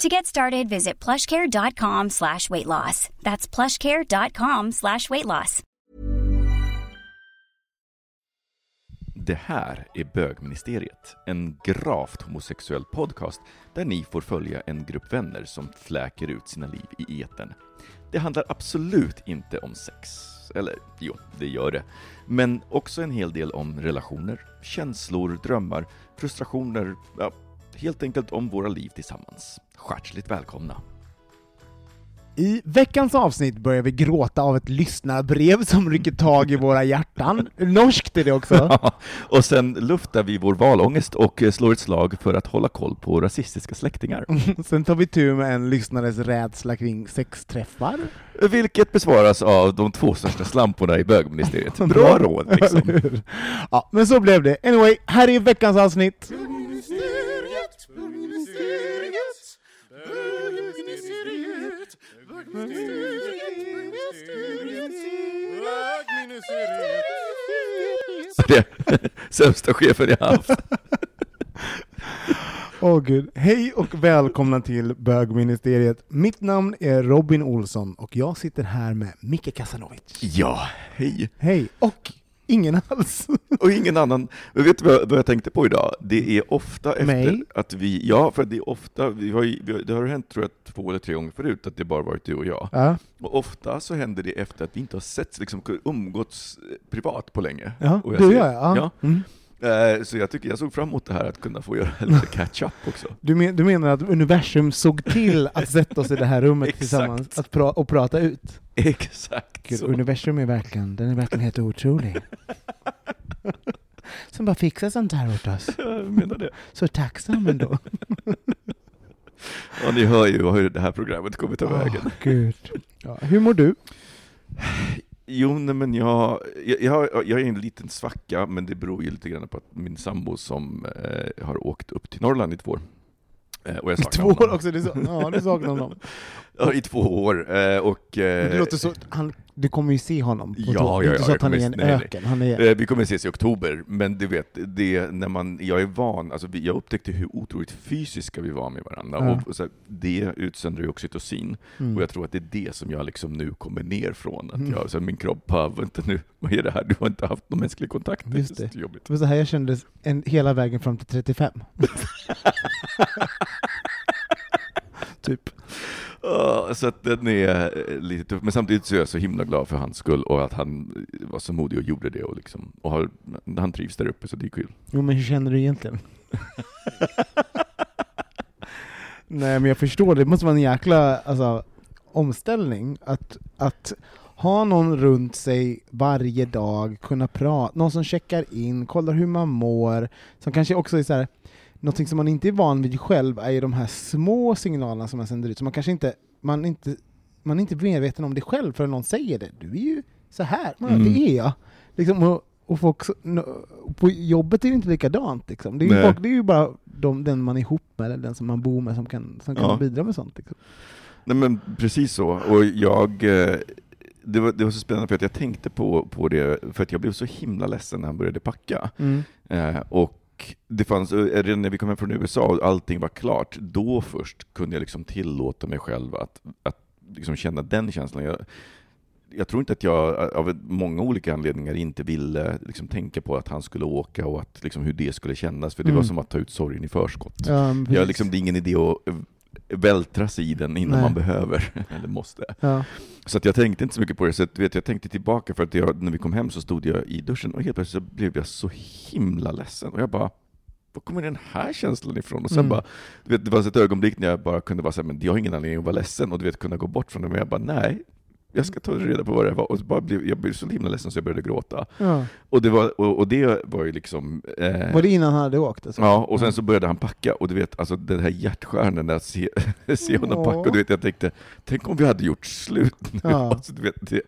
To get started, visit plushcare.com slash weight loss. That's plushcare.com slash weight loss. Det här är Bögministeriet, en gravt homosexuell podcast där ni får följa en grupp vänner som fläker ut sina liv i etern. Det handlar absolut inte om sex. Eller jo, det gör det. Men också en hel del om relationer, känslor, drömmar, frustrationer, ja, helt enkelt om våra liv tillsammans. Hjärtligt välkomna! I veckans avsnitt börjar vi gråta av ett lyssnarbrev som rycker tag i våra hjärtan. Norskt är det också. och sen luftar vi vår valångest och slår ett slag för att hålla koll på rasistiska släktingar. sen tar vi tur med en lyssnares rädsla kring sexträffar. Vilket besvaras av de två största slamporna i bögministeriet. Bra råd liksom. ja, men så blev det. Anyway, här är veckans avsnitt. Det sämsta chefen jag haft. Åh oh, gud. Hej och välkomna till Bögministeriet. Mitt namn är Robin Olsson och jag sitter här med Micke Kasanovic. Ja, hej. Hej. Och ingen alls. Och ingen annan. Men vet du vad, jag tänkte på idag? Det är ofta efter Mig? att vi, ja, för det är ofta, vi har, vi har, det har hänt tror jag två eller tre gånger förut att det bara varit du och jag. Ja. Och ofta så händer det efter att vi inte har sett, liksom umgåtts privat på länge. Ja, och du ser- och jag, ja. ja. Mm. Eh, Så jag tycker jag såg fram emot det här, att kunna få göra lite catch-up också. Du, men, du menar att universum såg till att sätta oss i det här rummet tillsammans att pra och prata ut? Exakt Gud, universum är verkligen, den är verkligen helt otrolig. Som bara fixar sånt här åt oss. Jag menar det. Så tacksam ändå. Ja, ni hör ju hur det här programmet kommer ta vägen. Åh, Gud. Ja, hur mår du? Jo, nej, men jag, jag, jag, jag är i en liten svacka, men det beror ju lite grann på att min sambo som eh, har åkt upp till Norrland i två år. Eh, och jag saknar Två år också, du, så, ja, du saknar honom. Ja, i två år. Eh, och, eh, det låter så, han, du kommer ju se honom på Ja, tå. Det är ja, inte ja, så att han är en nej, öken. Han är, Vi kommer ses i oktober, men du vet, det, när man, jag är van, alltså jag upptäckte hur otroligt fysiska vi var med varandra, Ja. och, så här, det utsöndrar ju oxytocin, Mm. och jag tror att det är det som jag liksom nu kommer ner från, att Mm. jag, så här, min kropp bara, vänta nu, vad är det här? Du har inte haft någon mänsklig kontakt, det är Just det. så jobbigt. det var så här jag kände en, hela vägen fram till 35. typ. Ja, så att den är eh, lite tuff, men samtidigt så är jag så himla glad för hans skull, och att han var så modig och gjorde det, och, liksom, och har, han trivs där uppe, så det är kul. Jo, men hur känner du egentligen? Nej, men jag förstår, det måste vara en jäkla alltså, omställning att, att ha någon runt sig varje dag, kunna prata, någon som checkar in, kollar hur man mår, som kanske också är så här, någonting som man inte är van vid själv är ju de här små signalerna som man sänder ut, så man kanske inte, man inte, man är inte medveten om det själv förrän någon säger det. Du är ju så här, man, Mm. det är jag. Liksom, och, och folk, på jobbet är det inte likadant. Liksom. Det, är ju folk, det är ju bara de, den man är ihop med, eller den som man bor med, som kan, som kan Ja. bidra med sånt. Liksom. Nej men precis så, och jag eh, det var, det var så spännande för att jag tänkte på, på det, för att jag blev så himla ledsen när han började packa. Mm. Eh, och det fanns, eh, redan när vi kom hem från USA och allting var klart, då först kunde jag liksom tillåta mig själv att, att liksom känna den känslan. Jag, jag tror inte att jag av många olika anledningar inte ville liksom tänka på att han skulle åka och att, liksom hur det skulle kännas, för det Mm. var som att ta ut sorgen i förskott. Ja, Jag, liksom, det är ingen idé att vältra sig i den innan Nej. man behöver, eller måste. Ja. Så att jag tänkte inte så mycket på det, så att, vet, jag tänkte tillbaka för att jag, när vi kom hem så stod jag i duschen och helt plötsligt så blev jag så himla ledsen. Och jag bara, var kommer den här känslan ifrån? Och sen Mm. bara, vet, det var ett ögonblick när jag bara kunde vara såhär, men jag har ingen anledning att vara ledsen, och du vet, kunna gå bort från det, men jag bara, nej, jag ska ta reda på vad det var. Och så bara blev, jag blev så himla ledsen så jag började gråta. Ja. Och det var, och, och det var ju liksom... Eh, Var det innan han hade åkt? Alltså? Ja, och sen så började han packa, och du vet, alltså den här när jag se, se honom Åh. packa, och du vet, jag tänkte, tänk om vi hade gjort slut nu. Ja. Alltså, du vet, det,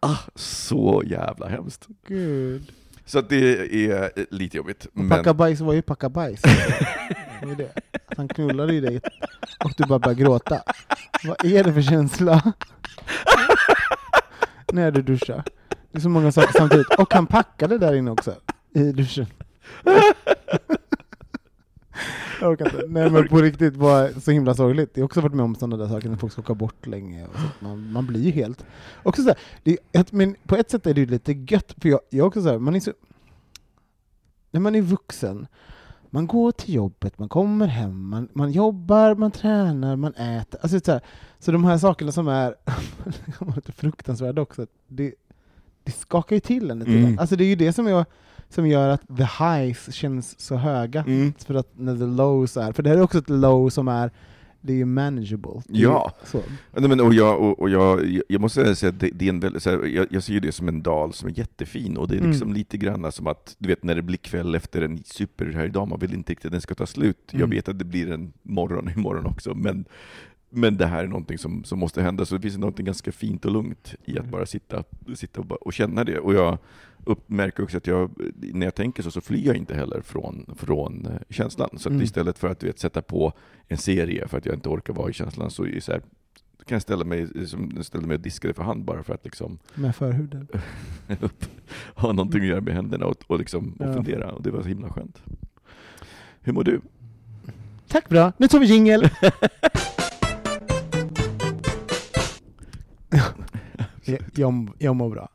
ah, så jävla hemskt. Gud. Så det är eh, lite jobbigt. Men, Packa bajs var ju packa bajs. Det är det. Han knullade i dig och du bara började gråta. Vad är det för känsla? När du duschar. Det är så många saker samtidigt. Och han packade där inne också. I duschen. Jag orkar inte. Nej men på riktigt var så himla sorgligt. Jag har också varit med om sådana där saker när folk ska åka bort länge. Och så. Man, man blir ju helt... Också så här, det ett- men på ett sätt är det ju lite gött, för jag, jag också så här, man är så... När man är vuxen, man går till jobbet, man kommer hem, man, man jobbar, man tränar, man äter. Alltså så, här, så de här sakerna som är lite fruktansvärda också, det, det skakar ju till en lite Mm. Alltså det är ju det som, jag, som gör att the highs känns så höga. Mm. För att när the lows är, för det här är också ett low som är, det är ju manageable. Ja. Så. Nej, men, och jag, och, och jag, jag måste säga att det, det är en väldigt, här, jag, jag ser det som en dal som är jättefin, och det är liksom Mm. lite grann som att, du vet när det blir kväll efter en super här idag, man vill inte riktigt att den ska ta slut. Jag Mm. vet att det blir en morgon imorgon också, men, men det här är någonting som, som måste hända, så det finns något ganska fint och lugnt i att Mm. bara sitta, sitta och, bara, och känna det. Och jag upp, märker också att jag, när jag tänker så, så flyr jag inte heller från, från eh, känslan. Så Mm. istället för att vet, sätta på en serie för att jag inte orkar vara i känslan, så så här, kan jag ställa mig, som, ställa mig och diska det för hand bara för att liksom Med förhuden. ha någonting att göra med händerna och, och, liksom, och Ja. fundera. Och det var så himla skönt. Hur mår du? Tack bra, nu tar vi jingel! jag, jag, jag mår bra.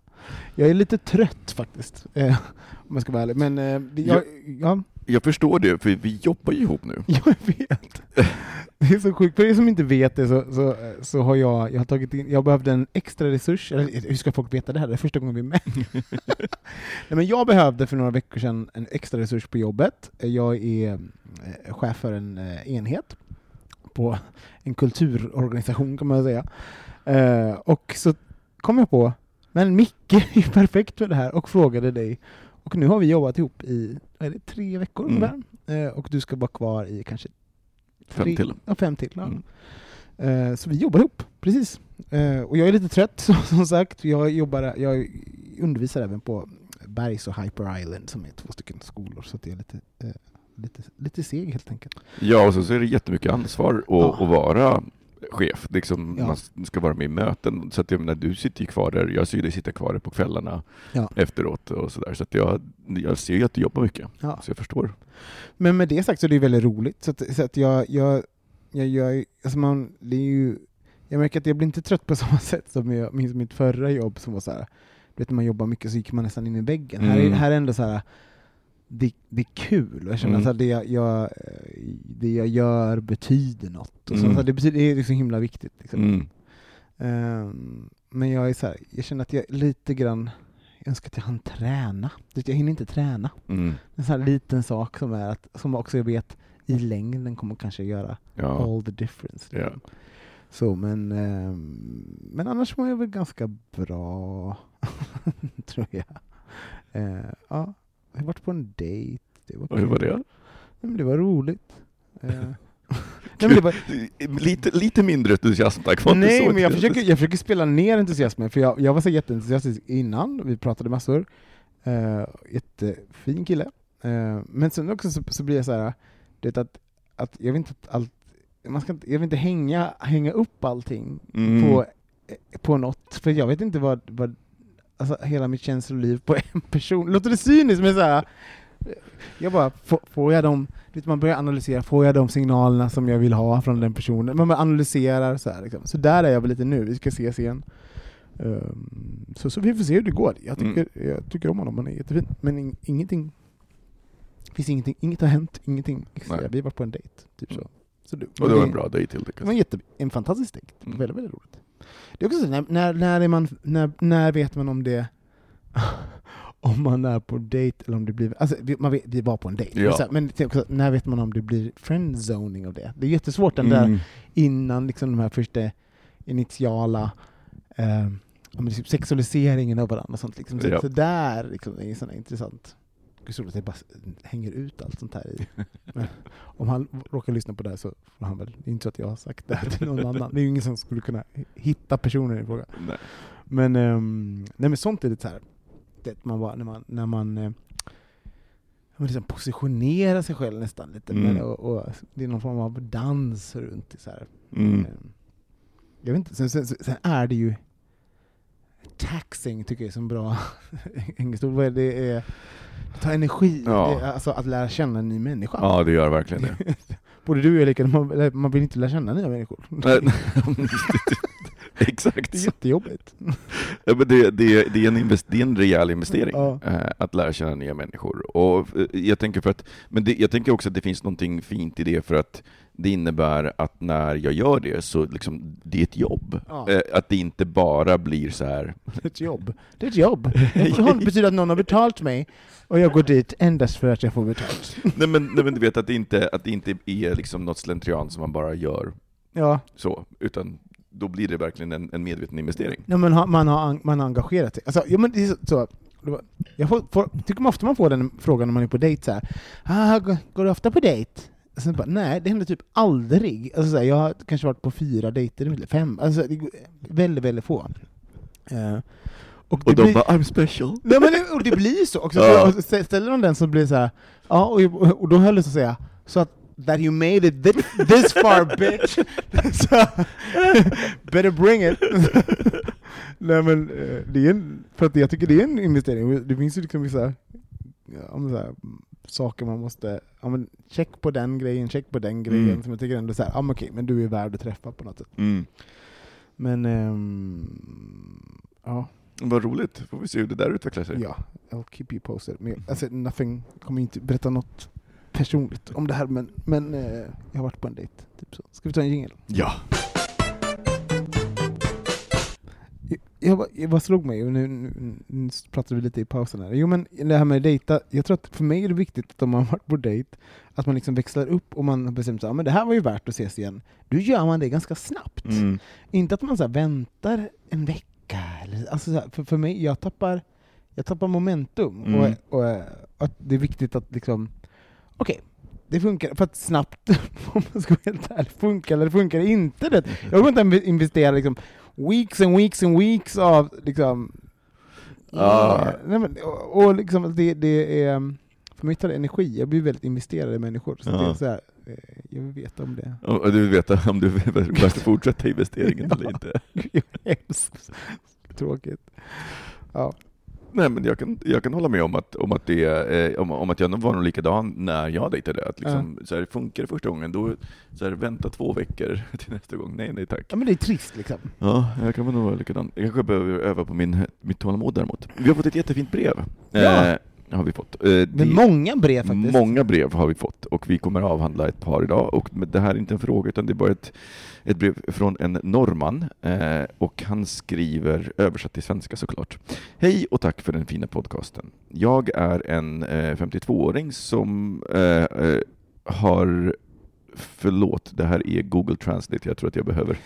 Jag är lite trött faktiskt, eh, om jag ska vara ärlig. Men eh, jag, ja, Jag förstår det, för vi jobbar ju ihop nu. jag vet. Det är så sjukt. För er som inte vet det så, så, så har jag, jag har tagit in, jag behövde en extra resurs, eller hur ska folk veta det här? Det är första gången vi är med. Nej, men jag behövde för några veckor sedan en extra resurs på jobbet. Jag är eh, chef för en eh, enhet på en kulturorganisation kan man säga. Eh, och så kom jag på, men Micke är perfekt för det här och frågade dig. Och nu har vi jobbat ihop i det, tre veckor Mm. ungefär. Eh, och du ska vara kvar i kanske Fem tre- till. Ja, fem till. Ja. Mm. Eh, så vi jobbar ihop, precis. Eh, och jag är lite trött som, sagt. Jag, jobbar, jag undervisar även på Bergs och Hyper Island som är två stycken skolor. Så jag är lite, lite, lite seg helt enkelt. Ja, och så, så är det jättemycket ansvar att, Ja. att vara chef. Liksom, Ja. Man ska vara med i möten. Så att jag menar, du sitter ju kvar där, jag ser dig sitta kvar där på kvällarna Ja. efteråt och sådär. Så att jag, jag ser ju att du jobbar mycket. Ja. Så jag förstår. Men med det sagt så är det väldigt roligt. Så att, så att jag, jag, jag, jag, alltså man, det är ju, jag märker att jag blir inte trött på samma sätt som jag minns mitt förra jobb som var så här, du vet när man jobbar mycket så gick man nästan in i väggen. Här, är, Mm. här är ändå så här, det, det är kul, jag känner Mm. att det jag, jag, eh, det jag gör betyder något. Och så, Mm. så det, betyder, det är så himla viktigt. Liksom. Mm. Ehm, men jag är så här, jag känner att jag lite grann, jag önskar att jag hann träna. Jag hinner inte träna. Mm. En sån här liten sak som är att, som också jag vet i längden kommer kanske göra Ja. all the difference. Ja. liksom. Så, men, ehm, men annars mår jag väl ganska bra, tror jag. Eh, ja, jag varit på en dejt. Det var, Och hur var kul. det? Nej, men det var roligt. Eh, Nej, men det var, Lite, lite mindre entusiasm tack. Var inte Nej, men jag entusiastisk. försöker, jag försöker spela ner entusiasmen, för jag, jag var så jätteentusiastisk innan, vi pratade massor. Uh, jättefin kille. Eh, men sen också så, så blir jag så här, vet att, att jag vill inte att allt, man ska inte, jag vill inte hänga, hänga upp allting Mm. på, på något, för jag vet inte vad, vad alltså hela mitt känsloliv på en person, låter det cyniskt men så här, jag bara, får, får jag de, vet, man börjar analysera, får jag de signalerna som jag vill ha från den personen? Man analyserar så här liksom. Så där är jag väl lite nu, vi ska ses igen. Ehm, så, så vi får se hur det går. Jag tycker, jag tycker om honom, han är jättefin. Men in, ingenting, finns ingenting, inget har hänt, ingenting. Nej. Vi var på en dejt, typ så. Så du, Och det var en bra dejt helt Det var enkelt. en, jätte, en fantastisk dejt. Mm. Väldigt, väldigt roligt. Det är också så, när, när, när, är man, när, när vet man om det om man är på dejt eller om det blir... Alltså, man vet, vi var på en dejt, Ja. men, så här, men också, när vet man om det blir friendzoning av det? Det är jättesvårt den där Mm. innan liksom de här första initiala eh, typ sexualiseringen av varandra och sånt. Liksom. Så, Ja. så där liksom, är sådana intressant. Det är så att det bara hänger ut allt sånt här. I. Men om han råkar lyssna på det här så får han väl, det är inte så att jag har sagt det här till någon annan. Det är ju ingen som skulle kunna hitta personen i fråga. Nej. Men, ehm, nej, men sånt är lite så här, det man bara, när man, när man eh, man liksom positionerar sig själv nästan lite, Mm. men, och, och det är någon form av dans runt det. Så. Mm. Eh, Jag vet inte, sen, sen, sen är det ju taxing tycker jag är som bra engelskt ord. Det? är, tar energi, Ja. det alltså att lära känna en ny människa. Ja, det gör verkligen det. Både du och jag är lika, man, man vill inte lära känna nya människor. Nej, Exakt. Det är jättejobbigt. Ja, men det, det, det, är en invest, det är en rejäl investering, Ja. eh, att lära känna nya människor. Och eh, jag tänker, för att, men det, jag tänker också att det finns någonting fint i det, för att det innebär att när jag gör det, så liksom, det är ett jobb. Ja. Eh, att det inte bara blir så här. Ett jobb. Det är ett jobb. Det betyder att någon har betalt mig, och jag går dit endast för att jag får betalt. nej, men, nej, men du vet att det inte, att det inte är liksom något slentrian som man bara gör Ja, så, utan då blir det verkligen en, en medveten investering. ja men man har, man har engagerat sig. Alltså, ja, men det är så, jag får, får, tycker man ofta man får den frågan när man är på dejt så här. Ah, går, går du ofta på dejt? Sen bara, nej, det händer typ aldrig. Alltså, så här, jag har kanske varit på fyra dejter, fem, alltså, det väldigt, väldigt få. Eh, och det Och de blir- bara I'm special. Nej, men det, och det blir så också. Ja. Så, stä- ställer de den så blir det så här, ja, och, och då höll jag så att säga, så att that you made it this, this far bitch, så, better bring it. Nej men, eh, det är en, för att jag tycker det är en investering, det finns ju liksom vissa ja, så här, saker man måste, ja, men check på den grejen, check på den grejen, Mm. som jag tycker ändå så här, ja men okej, men du är värd att träffa på något sätt. Mm. Men, ehm, ja. Vad roligt, får vi se hur det där utvecklar sig. Ja, I'll keep you posted. Men, alltså, nothing, kommer inte berätta något personligt om det här, men, men eh, jag har varit på en dejt. Typ så. Ska vi ta en jingel? Ja. Jag, bara- jag bara slog mig, och nu, nu, nu pratade vi lite i pausen här. Jo men det här med att dejta, jag tror att för mig är det viktigt att om man har varit på dejt, att man liksom växlar upp och man har bestämt sig, men det här var ju värt att ses igen. Då gör man det ganska snabbt. Mm. Inte att man så väntar en vecka. Eller, alltså så här, för, för mig, jag tappar, jag tappar momentum. Mm. Och, och, eh, att det är viktigt att liksom, okej, det funkar, för att snabbt, om man ska vara helt ärlig, funkar eller funkar inte. Det. Jag vill inte investera liksom, weeks and weeks and weeks av liksom, Ah. nej, men, och, och liksom, det, det är, för mig tar det energi, jag blir väldigt investerad i människor. Så Ja. det är så här, eh, jag vill veta om det. Och du vill veta om du bör fortsätta investeringen eller inte? Hemskt. Tråkigt. Ja. Nej men jag kan, jag kan hålla med om att, om att, det, eh, om, om att jag var nog likadan när jag dejtade. Att liksom, så här, funkar det första gången, då så här, vänta två veckor till nästa gång. Nej, nej tack. ja, men det är trist liksom. Ja, jag kan nog vara likadan. Jag kanske behöver öva på min, mitt tålamod däremot. Vi har fått ett jättefint brev. Ja. Eh, har vi fått. Eh, Men många brev faktiskt. Många brev har vi fått och vi kommer avhandla ett par idag. Och det här är inte en fråga utan det är bara ett, ett brev från en norrman eh, och han skriver, översatt till svenska såklart. Hej och tack för den fina podcasten. Jag är en eh, 52-åring som eh, eh, har Förlåt, det här är Google Translate. Jag tror att jag behöver...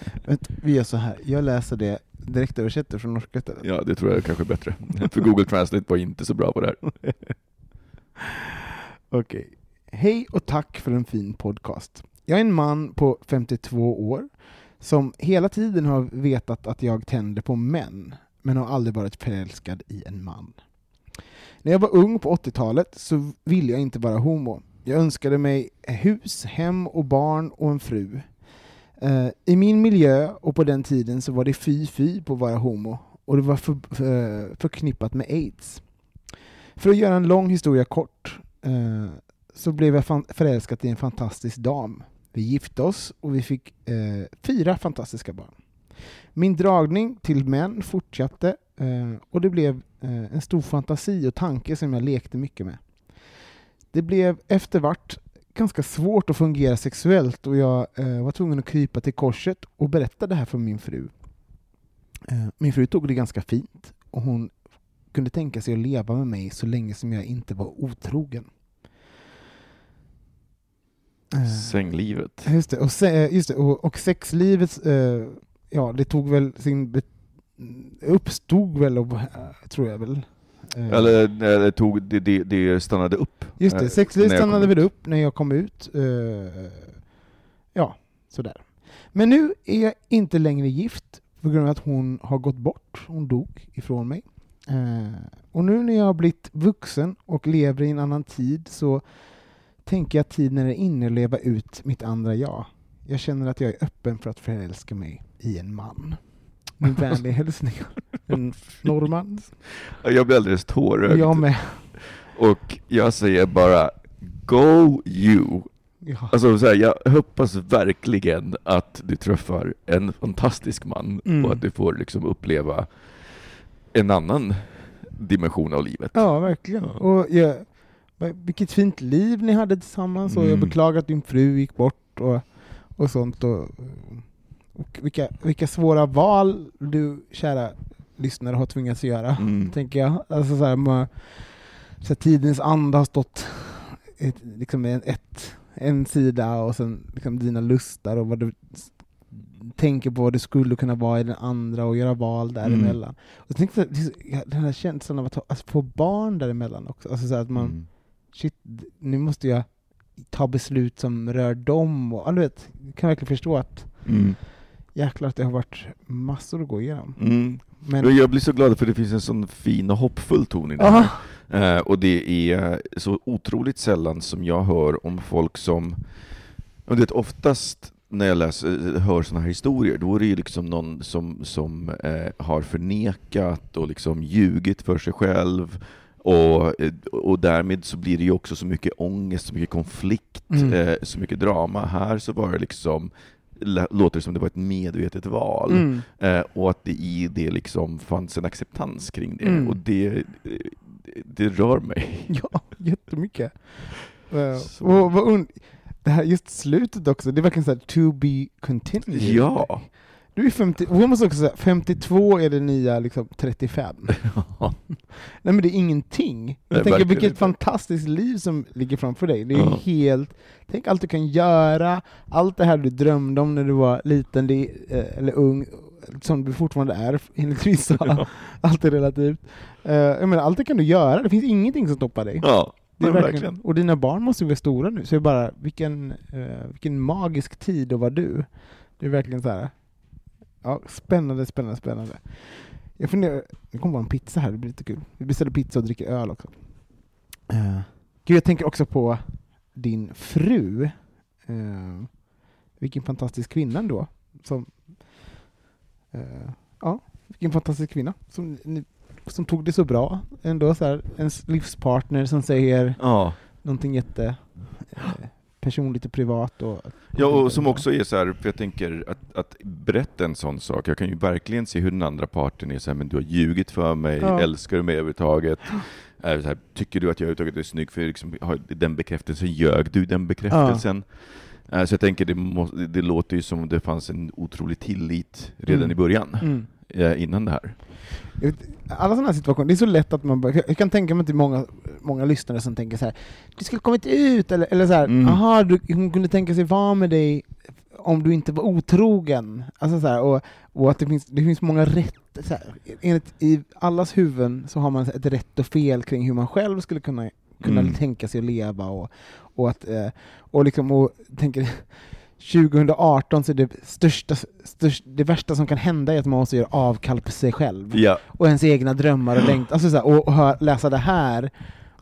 Vi gör så här, jag läser det direkt översätter från norska istället. Ja, det tror jag kanske är bättre. För Google Translate var inte så bra på det här. Okej. Hej och tack för en fin podcast. Jag är en man på 52 år som hela tiden har vetat att jag tänder på män, men har aldrig varit förälskad i en man. När jag var ung på 80-talet så ville jag inte vara homo. Jag önskade mig hus, hem och barn och en fru. Eh, I min miljö och på den tiden så var det fy-fy på att vara homo och det var för, för, förknippat med aids. För att göra en lång historia kort eh, så blev jag fan, förälskad i en fantastisk dam. Vi gifte oss och vi fick eh, fyra fantastiska barn. Min dragning till män fortsatte eh, och det blev eh, en stor fantasi och tanke som jag lekte mycket med. Det blev eftervart ganska svårt att fungera sexuellt och jag eh, var tvungen att krypa till korset och berätta det här för min fru. Eh, min fru tog det ganska fint och hon kunde tänka sig att leva med mig så länge som jag inte var otrogen. Eh, Sänglivet. Just det, och, se, just det, och, och sexlivet, eh, ja det tog väl sin, uppstod väl, och, eh, tror jag väl. Eh, Eller, eller tog, det, det, det stannade upp. Just eh, det, sexlivet jag kom stannade väl upp när jag kom ut. Eh, ja, sådär. Men nu är jag inte längre gift på grund av att hon har gått bort. Hon dog ifrån mig. Eh, och nu när jag har blivit vuxen och lever i en annan tid så tänker jag att tiden är inne att leva ut mitt andra jag. Jag känner att jag är öppen för att förälska mig i en man. Min vänliga hälsning. En norrman. Jag blir alldeles tårögd. Jag med. Och jag säger bara Go you! Ja. Alltså så här, jag hoppas verkligen att du träffar en fantastisk man Mm. och att du får liksom uppleva en annan dimension av livet. Ja, verkligen. Och jag, vilket fint liv ni hade tillsammans och jag Mm. beklagar att din fru gick bort och, och sånt. Och, och vilka, vilka svåra val du, kära lyssnare, har tvingats göra, Mm. tänker jag. Alltså så här, man, så här, tidens anda har stått ett, liksom en, ett, en sida och sen liksom dina lustar och vad du tänker på vad du skulle kunna vara i den andra och göra val däremellan. Och jag tänkte, den här känslan av att, att få barn däremellan också. Alltså så att man, Mm. shit, nu måste jag ta beslut som rör dem. Och, ja, du vet, jag kan verkligen förstå att Mm. Jäklar att det har varit massor att gå igenom. Mm. Men, Jag blir så glad för det finns en sån fin och hoppfull ton i det här. Eh, och det är så otroligt sällan som jag hör om folk som... Och det oftast när jag läser, hör såna här historier, då är det ju liksom någon som, som eh, har förnekat och liksom ljugit för sig själv. Och, eh, och därmed så blir det ju också så mycket ångest, så mycket konflikt, Mm. eh, så mycket drama. Här så var det liksom, låter det som det var ett medvetet val. mm, Eh, och att det i det liksom fanns en acceptans kring det. Mm. Och det, det, rör mig. ja, jättemycket. Så. och vad und- det här just slutet också, det är verkligen så här to be continued. Ja! Du är 50, och jag måste också säga, 52 är det nya liksom 35. Nej men det är ingenting. Jag Nej, tänker vilket inte. fantastiskt liv som ligger framför dig. Det är Ja. helt, tänk allt du kan göra, allt det här du drömde om när du var liten det, eh, eller ung, som du fortfarande är enligt vissa, Ja. allt är relativt. Eh, jag menar, allt det kan du göra, det finns ingenting som stoppar dig. ja, Det är verkligen, verkligen. Och dina barn måste ju vara stora nu, så det är bara, vilken, eh, vilken magisk tid att vara du. Det är verkligen så här. Ja, spännande, spännande, spännande. Jag funderar, det kommer vara en pizza här, det blir lite kul. Vi beställer pizza och dricker öl också. Uh, gud, jag tänker också på din fru. Uh, vilken fantastisk kvinna ändå. Som, eh, ja, vilken fantastisk kvinna. Som, som tog det så bra ändå. Så här, ens livspartner som säger Ja. någonting jätte eh, personligt och privat. Och, ja, och som också är så här, för jag tänker att, att berätta en sån sak, jag kan ju verkligen se hur den andra parten är så här, men du har ljugit för mig, Ja. älskar du mig överhuvudtaget? Är så här, tycker du att jag överhuvudtaget är snygg för liksom, har den bekräftelsen, ljög du den bekräftelsen? Eh, Så jag tänker, det, må, det låter ju som om det fanns en otrolig tillit redan Mm. i början, Mm. Eh, innan det här. Alla sådana här situationer, det är så lätt att man bara, jag kan tänka mig till många, många lyssnare som tänker så här, du skulle kommit ut, eller, eller så här, Mm. aha, du, hon kunde tänka sig vara med dig om du inte var otrogen. Alltså så här, och, och att det finns, det finns många rätt, så här, enligt, i allas huvuden så har man ett rätt och fel kring hur man själv skulle kunna, kunna Mm. tänka sig att leva och, och att, eh, och liksom, och tänker 2018 så är det största, störst, det värsta som kan hända är att man måste göra avkall på sig själv Ja. och ens egna drömmar och längtan, alltså så här, och, och hör, läsa det här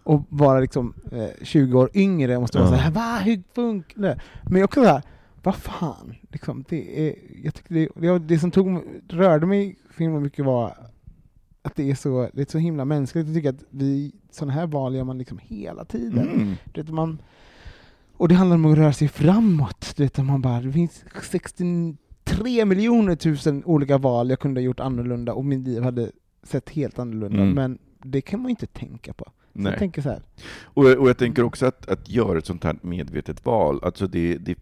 och vara liksom eh, 20 år yngre måste vara Ja. så här, va, hur funkar det? Men också så här, vad fan, liksom, det, är, jag tycker det, det, det som tog, rörde mig så himla mycket var att det är så, det är så himla mänskligt, jag tycker att vi, sådana här val gör man liksom hela tiden. Mm. Du vet, man, och det handlar om att röra sig framåt. Du vet, man bara, det finns 63 miljoner tusen olika val jag kunde ha gjort annorlunda och mitt liv hade sett helt annorlunda. Mm. Men det kan man ju inte tänka på. Så Nej. jag tänker så här. Och, och jag tänker också att, att göra ett sånt här medvetet val, alltså det, det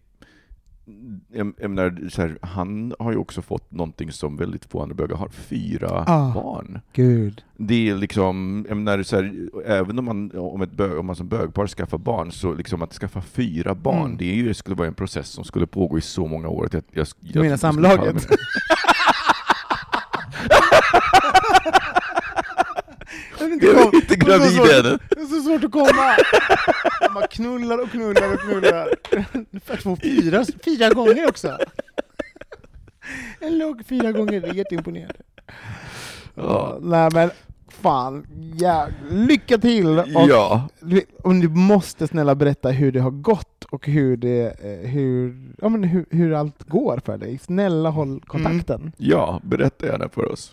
jag, jag menar, så här, han har ju också fått någonting som väldigt få andra bögar har, fyra Ah. barn. Gud. Det är liksom, jag menar, så här, även om man, om, ett bög, om man som bögpar skaffar barn, så liksom att skaffa fyra barn, Mm. det är ju, skulle vara en process som skulle pågå i så många år att jag, jag, Du menar samlaget? är inte gravid ännu. Det är så svårt att komma! Man bara knullar och knullar och knullar. Att få fyra, fyra gånger också! En låg fyra gånger, det är jätteimponerande. Ja. Nej men, fan, ja, lycka till! Och, Ja, och du måste snälla berätta hur det har gått och hur, det, eh, hur, ja, men hur, hur allt går för dig. Snälla håll kontakten. ja, berätta gärna för oss.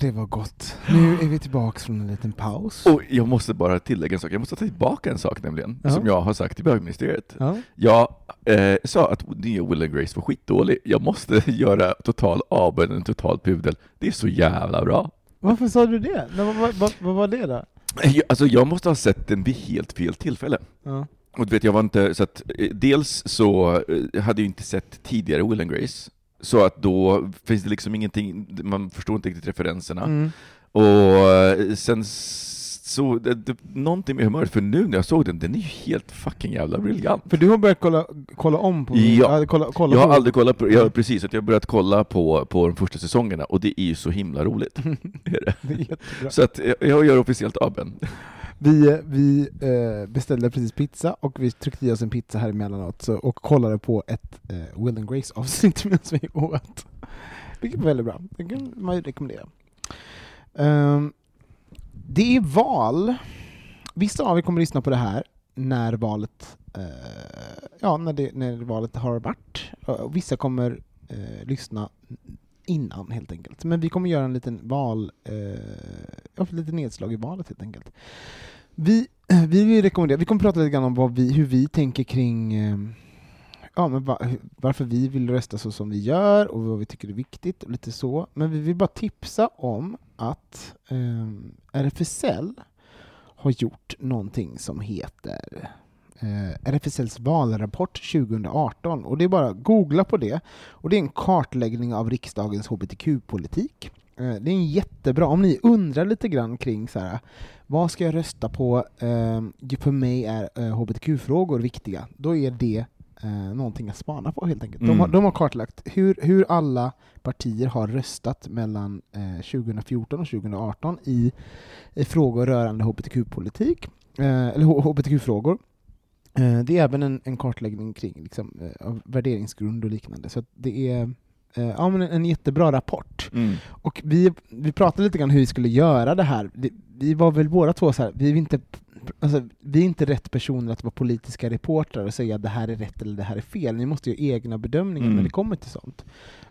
Det var gott. Nu är vi tillbaka från en liten paus. Och jag måste bara tillägga en sak, jag måste ta tillbaka en sak nämligen, Ja. som jag har sagt i bögministeriet. Ja. Jag eh, sa att nya Will and Grace var skitdålig. Jag måste göra total avbön, en total pudel. Det är så jävla bra. Varför sa du det? Nej, Vad, vad, vad var det då? Jag, alltså jag måste ha sett den vid helt fel tillfälle. Ja. Och du vet, jag var inte, så att, eh, dels så eh, hade jag inte sett tidigare Will and Grace, så att då finns det liksom ingenting, man förstår inte riktigt referenserna. Mm. Och eh, sen så, det, det, någonting med humöret, för nu när jag såg den, den är ju helt fucking jävla briljant. För du har börjat kolla, kolla om på... Ja. kolla, kolla Jag på, har aldrig kollat på, ja, precis, att jag har börjat kolla på, på de första säsongerna, och det är ju så himla roligt. Är det. Det är. Så att jag, jag gör officiellt avbön. Vi, vi eh, beställde precis pizza och vi tryckte i oss en pizza här emellanåt så, och kollade på ett eh, Will and Grace avsnitt medan vi åt. Vilket var väldigt bra. Det kan man ju rekommendera. Ehm, det är val. Vissa av er kommer att lyssna på det här när valet, eh, ja, när, det, när valet har varit. Och vissa kommer eh, lyssna innan helt enkelt. Men vi kommer göra en liten val, eh, lite nedslag i valet helt enkelt. Vi, vi vill rekommendera, vi kommer prata lite grann om vad vi, hur vi tänker kring eh, ja, men va, varför vi vill rösta så som vi gör och vad vi tycker är viktigt och lite så. Men vi vill bara tipsa om att eh, RFSL har gjort någonting som heter eh, RFSLs valrapport 2018 och det är bara att googla på det och det är en kartläggning av riksdagens hbtq-politik. Eh, det är en jättebra, om ni undrar lite grann kring så här, vad ska jag rösta på, eh, för mig är eh, hbtq-frågor viktiga, då är det eh, någonting att spana på helt enkelt. De, har, Mm. de har kartlagt hur, hur alla partier har röstat mellan eh, 2014 och 2018 i, i frågor rörande hbtq-politik, eh, eller hbtq-frågor. Eh, det är även en, en kartläggning kring liksom, eh, värderingsgrund och liknande, så det är eh, ja, men en, jättebra rapport. Mm. Och vi, vi pratade lite grann hur vi skulle göra det här. Vi var väl båda två så här, vi är inte, alltså, vi är inte rätt personer att vara politiska reportrar och säga att det här är rätt eller det här är fel. Ni måste göra egna bedömningar Mm. när det kommer till sånt.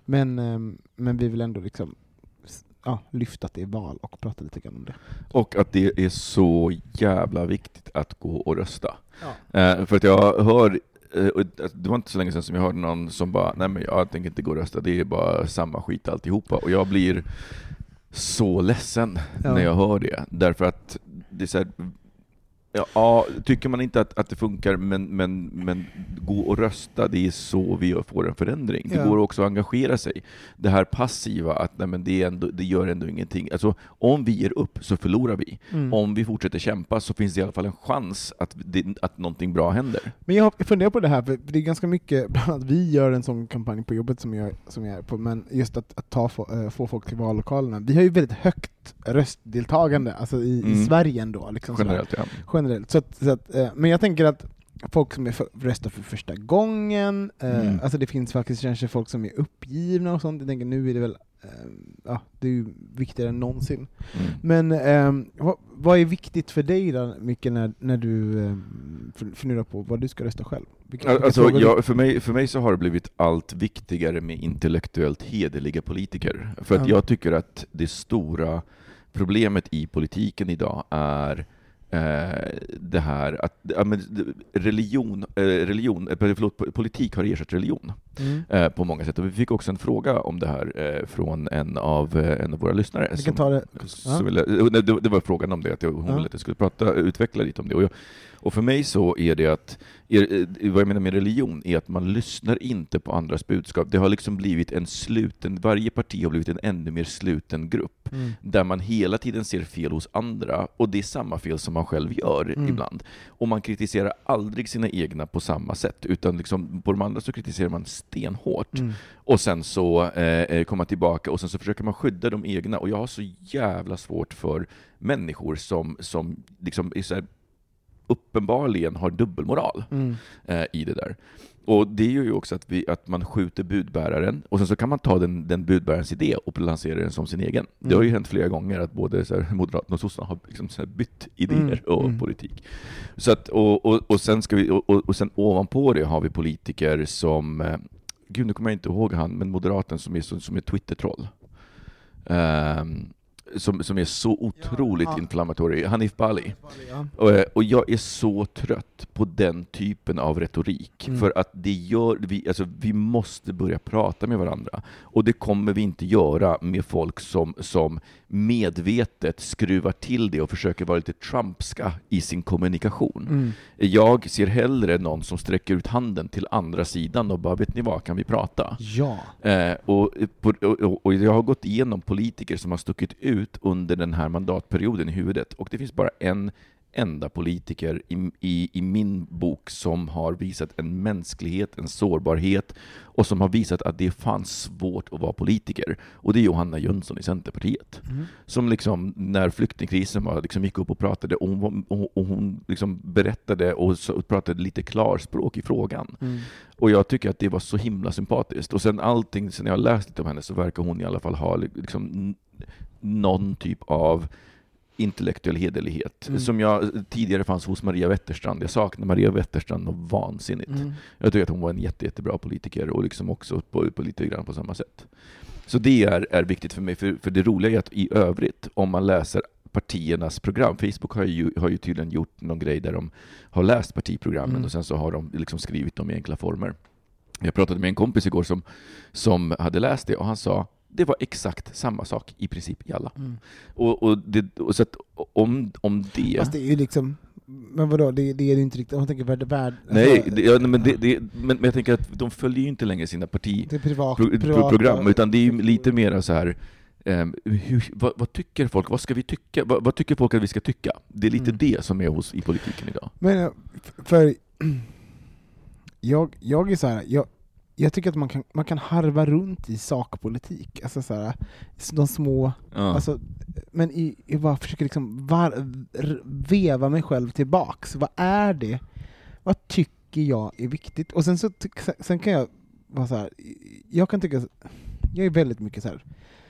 Men, ehm, men vi vill ändå liksom ja, lyfta att det är val och prata lite grann om det. Och att det är så jävla viktigt att gå och rösta. Ja. Eh, för att jag hör eh, det var inte så länge sedan som jag hörde någon som bara, nej men jag tänker inte gå och rösta, det är bara samma skit alltihopa. Och jag blir så ledsen Ja. när jag hör det. Därför att det är så här, ja, ja, tycker man inte att, att det funkar, men, men, men gå och rösta, det är så vi får en förändring. Ja. Det går också att engagera sig. Det här passiva, att nej, men det, ändå, det gör ändå ingenting. Alltså, om vi ger upp så förlorar vi. Mm. Om vi fortsätter kämpa så finns det i alla fall en chans att, det, att någonting bra händer. Men jag funderar på det här, för det är ganska mycket, bland annat vi gör en sån kampanj på jobbet som jag, som jag är på, men just att, att ta, få, äh, få folk till vallokalerna. Vi har ju väldigt högt röstdeltagande, alltså i, i Mm. Sverige ändå. Liksom. Generellt, ja. Generellt. Så att, så att, eh, men jag tänker att folk som är för, röstar för första gången, eh, Mm. alltså det finns faktiskt kanske folk som är uppgivna och sånt, jag tänker nu är det väl, eh, ja, det är viktigare än någonsin. Mm. Men vad, vad är viktigt för dig då, Micke, när, när du eh, fun- funderar på vad du ska rösta själv? Vilka- vilka Alltså, jag, för, mig, för mig så har det blivit allt viktigare med intellektuellt hederliga politiker. För att Ja. jag tycker att det stora problemet i politiken idag är det här att ja, religion, eh, religion, eh, förlåt, politik har ersatt religion Mm. eh, på många sätt. Och vi fick också en fråga om det här eh, från en av, eh, en av våra lyssnare. Vi kan ta det. som Ja. ville, eh, det, var frågan om det, att hon Ja. ville att jag skulle prata, utveckla lite om det. Och, jag, och för mig så är det att, är, eh, vad jag menar med religion, är att man lyssnar inte på andras budskap. Det har liksom blivit en sluten, varje parti har blivit en ännu mer sluten grupp, Mm. där man hela tiden ser fel hos andra, och det är samma fel som man själv gör Mm. ibland. Och man kritiserar aldrig sina egna på samma sätt, utan liksom, på de andra så kritiserar man stenhårt. Mm. Och sen så eh, eh, komma tillbaka och sen så försöker man skydda de egna. Och jag har så jävla svårt för människor som, som liksom är så här, uppenbarligen har dubbelmoral Mm. eh, i det där. Och det gör ju också att, vi, att man skjuter budbäraren, och sen så kan man ta den, den budbärarens idé och lansera den som sin egen. Det har ju hänt flera gånger att både så här, Moderaterna och sossarna har liksom så bytt idéer Mm, och mm. politik. Så att, och, och, och, sen ska vi, och, och, sen ovanpå det har vi politiker som, eh, gud nu kommer jag inte ihåg han, men moderaten som är, som, som är Twitter-troll. Ehm, som, som är så otroligt Ja. inflammatorisk, Hanif Bali. Ja. Och, eh, och jag är så trött på den typen av retorik, Mm. för att det gör, vi, alltså, vi måste börja prata med varandra. Och det kommer vi inte göra med folk som, som medvetet skruvar till det och försöker vara lite trumpska i sin kommunikation. Mm. Jag ser hellre någon som sträcker ut handen till andra sidan och bara ”vet ni vad, kan vi prata?” Ja. Eh, och, på- och, och jag har gått igenom politiker som har stuckit ut under den här mandatperioden i huvudet, och det finns bara en enda politiker i, i, i min bok som har visat en mänsklighet, en sårbarhet, och som har visat att det är fan svårt att vara politiker. Och det är Johanna Jönsson i Centerpartiet. Mm. Som liksom, när flyktingkrisen var, liksom gick upp och pratade, och hon, och, hon liksom berättade och, så, och pratade lite klarspråk i frågan. Mm. Och jag tycker att det var så himla sympatiskt. Och sen allting, sen jag läst lite om henne så verkar hon i alla fall ha liksom, någon typ av intellektuell hederlighet. Mm. Som jag tidigare fanns hos Maria Wetterstrand. Jag saknar Maria Wetterstrand något vansinnigt. Mm. Jag tycker att hon var en jätte, jättebra politiker och liksom också på, på lite grann på samma sätt. Så det är, är viktigt för mig, för, för det roliga är att i övrigt, om man läser partiernas program, Facebook har ju, har ju tydligen gjort någon grej där de har läst partiprogrammen Mm. och sen så har de liksom skrivit dem i enkla former. Jag pratade med en kompis igår som, som hade läst det och han sa det var exakt samma sak i princip i alla. Mm. Och, och, det, och så att om, om det... Fast det är ju liksom, men vadå, det, det är det inte riktigt, om man tänker värld, värld Nej, alltså, det, ja, men, det, det, men, men jag tänker att de följer ju inte längre sina parti, det är privat, pro, pro, privata- program, utan det är ju lite mer så här ehm, hur, vad, vad tycker folk? Vad ska vi tycka? Vad, vad tycker folk att vi ska tycka? Det är lite Mm. det som är hos, i politiken idag. Men eh, för jag, jag är så här, jag, jag tycker att man kan, man kan harva runt i sakpolitik, alltså så här, de små, Ja. alltså, men i, jag bara försöker liksom var, veva mig själv tillbaks, vad är det? Vad tycker jag är viktigt? Och sen så sen- kan jag vara så här, jag kan tycka, jag är väldigt mycket så här.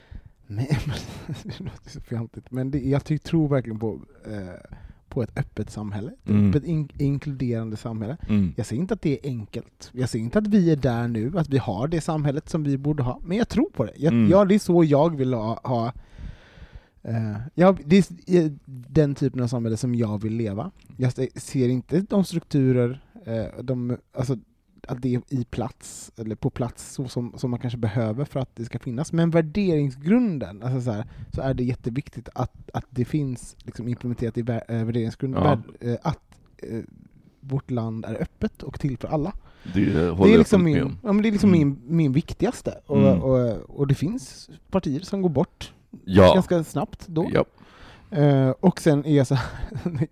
Men, det låter så fjantigt, men det, jag tror verkligen på, eh, på ett öppet samhälle, ett Mm. öppet in, inkluderande samhälle. Mm. Jag säger inte att det är enkelt, jag säger inte att vi är där nu, att vi har det samhället som vi borde ha, men jag tror på det. Jag, Mm. Ja, det är så jag vill ha, ha Eh, ja, det är den typen av samhälle som jag vill leva. Jag ser inte de strukturer, eh, de, alltså, att det är i plats, eller på plats så som, som man kanske behöver för att det ska finnas. Men värderingsgrunden, alltså så, här, så är det jätteviktigt att, att det finns liksom implementerat i äh, värderingsgrunden, Ja. värd, äh, att äh, vårt land är öppet och till för alla. Det håller Det är liksom, min, ja, det är liksom Mm. min, min viktigaste. Och, Mm. och, och det finns partier som går bort Ja. ganska snabbt då. ja. Eh, och sen är jag så här,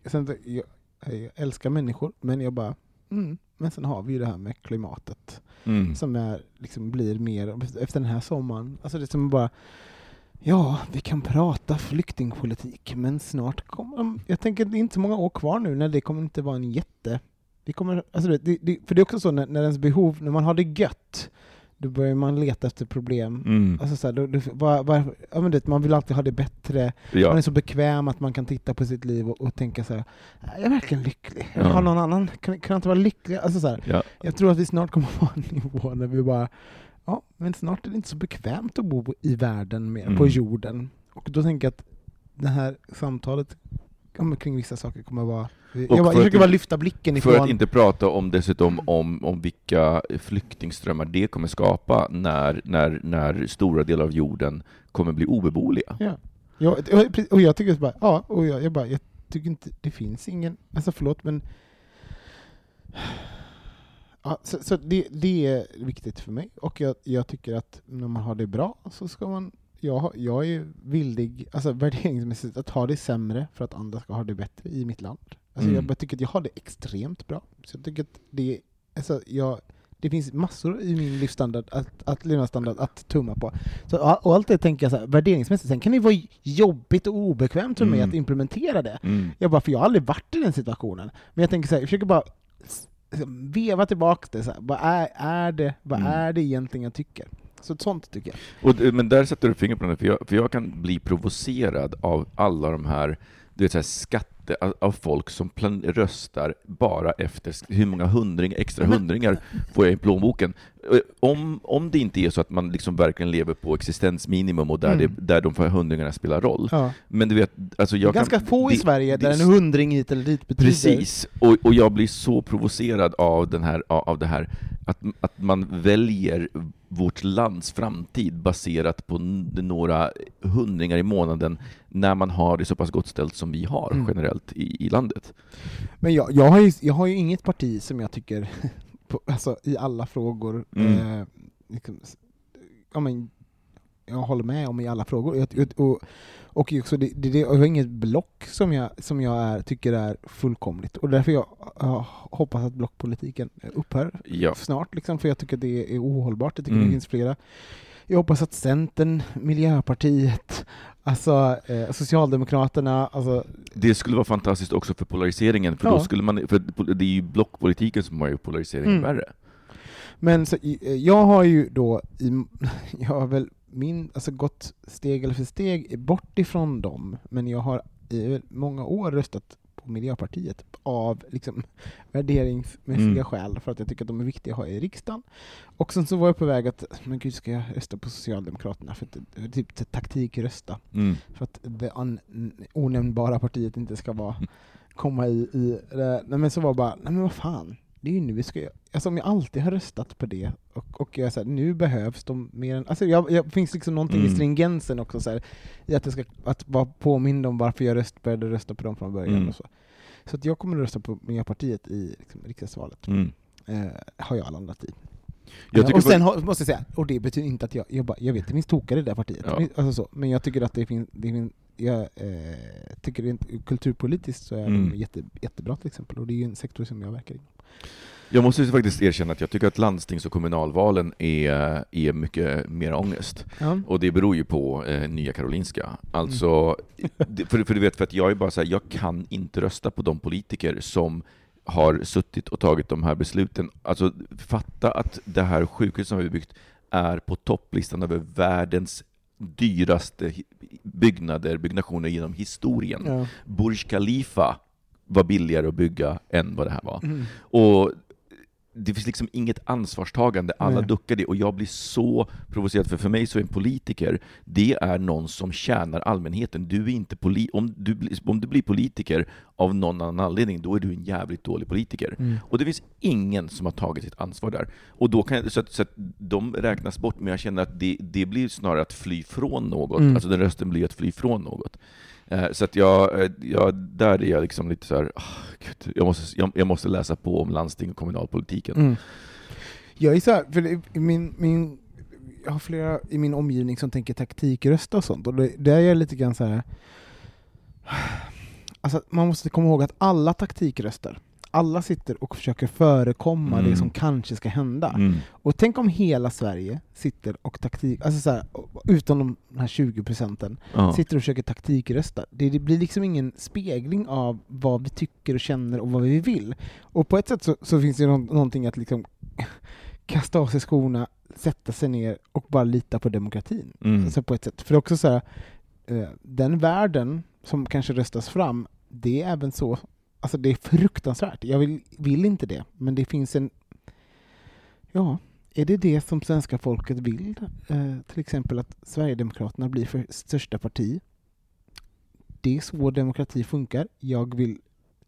sen, jag, jag älskar människor, men jag bara, mm. men sen har vi ju det här med klimatet Mm. som är, liksom blir mer, efter den här sommaren, alltså det som bara, ja, vi kan prata flyktingpolitik, men snart kommer, jag tänker det är inte så många år kvar nu när det kommer inte vara en jätte, vi kommer, alltså det, det, det, för det är också så när, när ens behov, när man har det gött, då börjar man leta efter problem. Mm. Alltså så här, då, då, var, var, ja, men det, man vill alltid ha det bättre, man Ja. är så bekväm att man kan titta på sitt liv och, och tänka så här, är jag verkligen lycklig? Ja. Har någon annan, kan, kan jag inte vara lycklig? Alltså så här, Ja. jag tror att vi snart kommer vara en nivå när vi bara, ja, men snart är det inte så bekvämt att bo i världen mer, Mm. på jorden. Och då tänker jag att det här samtalet kring vissa saker kommer att vara, jag, bara, jag försöker bara lyfta blicken ifrån, För att inte prata om dessutom om, om vilka flyktingströmmar det kommer skapa när, när, när stora delar av jorden kommer bli obeboeliga. Ja. Ja, och- jag tycker bara, ja, och jag, jag bara, jag tycker inte, det finns ingen, alltså förlåt men Ja, så så det, det är viktigt för mig, och jag, jag tycker att när man har det bra så ska man jag, jag är villig, alltså värderingsmässigt, att ha det sämre för att andra ska ha det bättre i mitt land. Alltså Mm. jag tycker att jag har det extremt bra. Så jag tycker att det, alltså jag, det finns massor i min livsstandard, att, att levnadsstandard att tumma på. Så, och allt det tänker jag så här, värderingsmässigt, sen kan det vara jobbigt och obekvämt för mig Mm. att implementera det. Mm. Jag bara, för jag har aldrig varit i den situationen. Men jag tänker så här, jag försöker bara veva tillbaka det, så här, vad, är, är det, vad Mm. är det egentligen jag tycker? Så sånt tycker jag. Och, men där sätter du fingret på det, för jag, för jag kan bli provocerad av alla de här, du vet, så här skatte, av- av folk som röstar bara efter hur många hundringar, extra hundringar får jag i plånboken. Eh, Om, om det inte är så att man liksom verkligen lever på existensminimum och där, Mm. det, där de hundringarna spelar roll. Ja. Men du vet, alltså Det är jag ganska kan, få i det- Sverige det- där en hundring hit eller dit betyder... Precis, och, och jag blir så provocerad av, den här, av det här att, att man väljer vårt lands framtid baserat på några hundringar i månaden när man har det så pass gott ställt som vi har Mm. generellt i, i landet. Men jag, jag, har ju, jag har ju inget parti som jag tycker, på, alltså i alla frågor, Mm. eh, liksom, ja, men, jag håller med om i alla frågor. Jag, och, och också det, det, jag har inget block som jag, som jag är, tycker är fullkomligt. Och därför jag, jag hoppas att blockpolitiken upphör Ja. snart, liksom, för jag tycker det är ohållbart. Jag tycker Mm. det finns flera. Jag hoppas att Centern, Miljöpartiet, alltså eh, Socialdemokraterna, alltså Det skulle vara fantastiskt också för polariseringen, för, Ja. då skulle man, för det är ju blockpolitiken som har gjort polariseringen Mm. värre. Men så, eh, jag har ju då, i, jag har väl min, alltså gått steg eller för steg bort ifrån dem, men jag har i många år röstat på Miljöpartiet av liksom, värderingsmässiga Mm. skäl, för att jag tycker att de är viktiga att ha i riksdagen. Och sen så var jag på väg att, men gud, ska jag rösta på Socialdemokraterna? För att, är typ taktikrösta, Mm. för att det onämnbara partiet inte ska vara, komma i, i det. Nej men så var bara, nej men vad fan, det är ju nu vi ska. Alltså om jag alltid har röstat på det, och, och jag säger nu behövs de mer än, alltså jag, jag finns liksom någonting Mm. i stringensen också så här, i att jag ska att vara påmind om varför jag röst, började rösta på dem från början Mm. och så. Så att jag kommer att rösta på Miljöpartiet i liksom, riksdagsvalet, Mm. eh, har jag landat i. Jag Eh, och sen har, måste jag säga, och det betyder inte att jag, jag, bara, jag vet det finns tokare i det där partiet, Ja. Alltså så, men jag tycker att det finns, det finns jag eh, tycker rent kulturpolitiskt så är Mm. de jätte, jättebra till exempel, och det är ju en sektor som jag verkar i. Jag måste ju faktiskt erkänna att jag tycker att landstings och kommunalvalen är, är mycket mer ångest. Ja. Och det beror ju på eh, Nya Karolinska. Alltså, det- för, för du vet, för att jag är bara så här, jag kan inte rösta på de politiker som har suttit och tagit de här besluten. Alltså, fatta att det här sjukhuset som vi byggt är på topplistan över världens dyraste byggnader, byggnationer genom historien. Ja. Burj Khalifa var billigare att bygga än vad det här var. Mm. Och det finns liksom inget ansvarstagande, alla Nej. duckar det, och jag blir så provocerad, för för mig så är en politiker, det är någon som tjänar allmänheten. Du är inte poli om, du, blir- om du blir politiker av någon annan anledning, då är du en jävligt dålig politiker. Mm. Och det finns ingen som har tagit sitt ansvar där. Och då kan, jag- så, att, så att de räknas bort, men jag känner att det, det blir snarare att fly från något, Mm. alltså den rösten blir att fly från något. Eh, så att jag, eh, jag, där är jag liksom lite så här, ah, gud, jag, måste, jag, jag måste läsa på om landsting och kommunalpolitiken. Mm. Jag är så här, för min, min, jag har flera i min omgivning som tänker taktikrösta och sånt, och det, där är jag lite grann så här. Alltså, man måste komma ihåg att alla taktikröster alla sitter och försöker förekomma Mm. det som kanske ska hända. Mm. Och tänk om hela Sverige sitter och taktik, alltså så här, utom de här 20 procenten, Ja. sitter och försöker taktikrösta. Det, det blir liksom ingen spegling av vad vi tycker och känner och vad vi vill. Och på ett sätt så, så finns det nå- någonting att liksom kasta av sig skorna, sätta sig ner och bara lita på demokratin. Mm. Alltså på ett sätt. För också så här, eh, den världen som kanske röstas fram, det är även så, alltså det är fruktansvärt. Jag vill, vill inte det, men det finns en, ja, är det det som svenska folket vill? Eh, till exempel att Sverigedemokraterna blir för största parti. Det är så demokrati funkar. Jag vill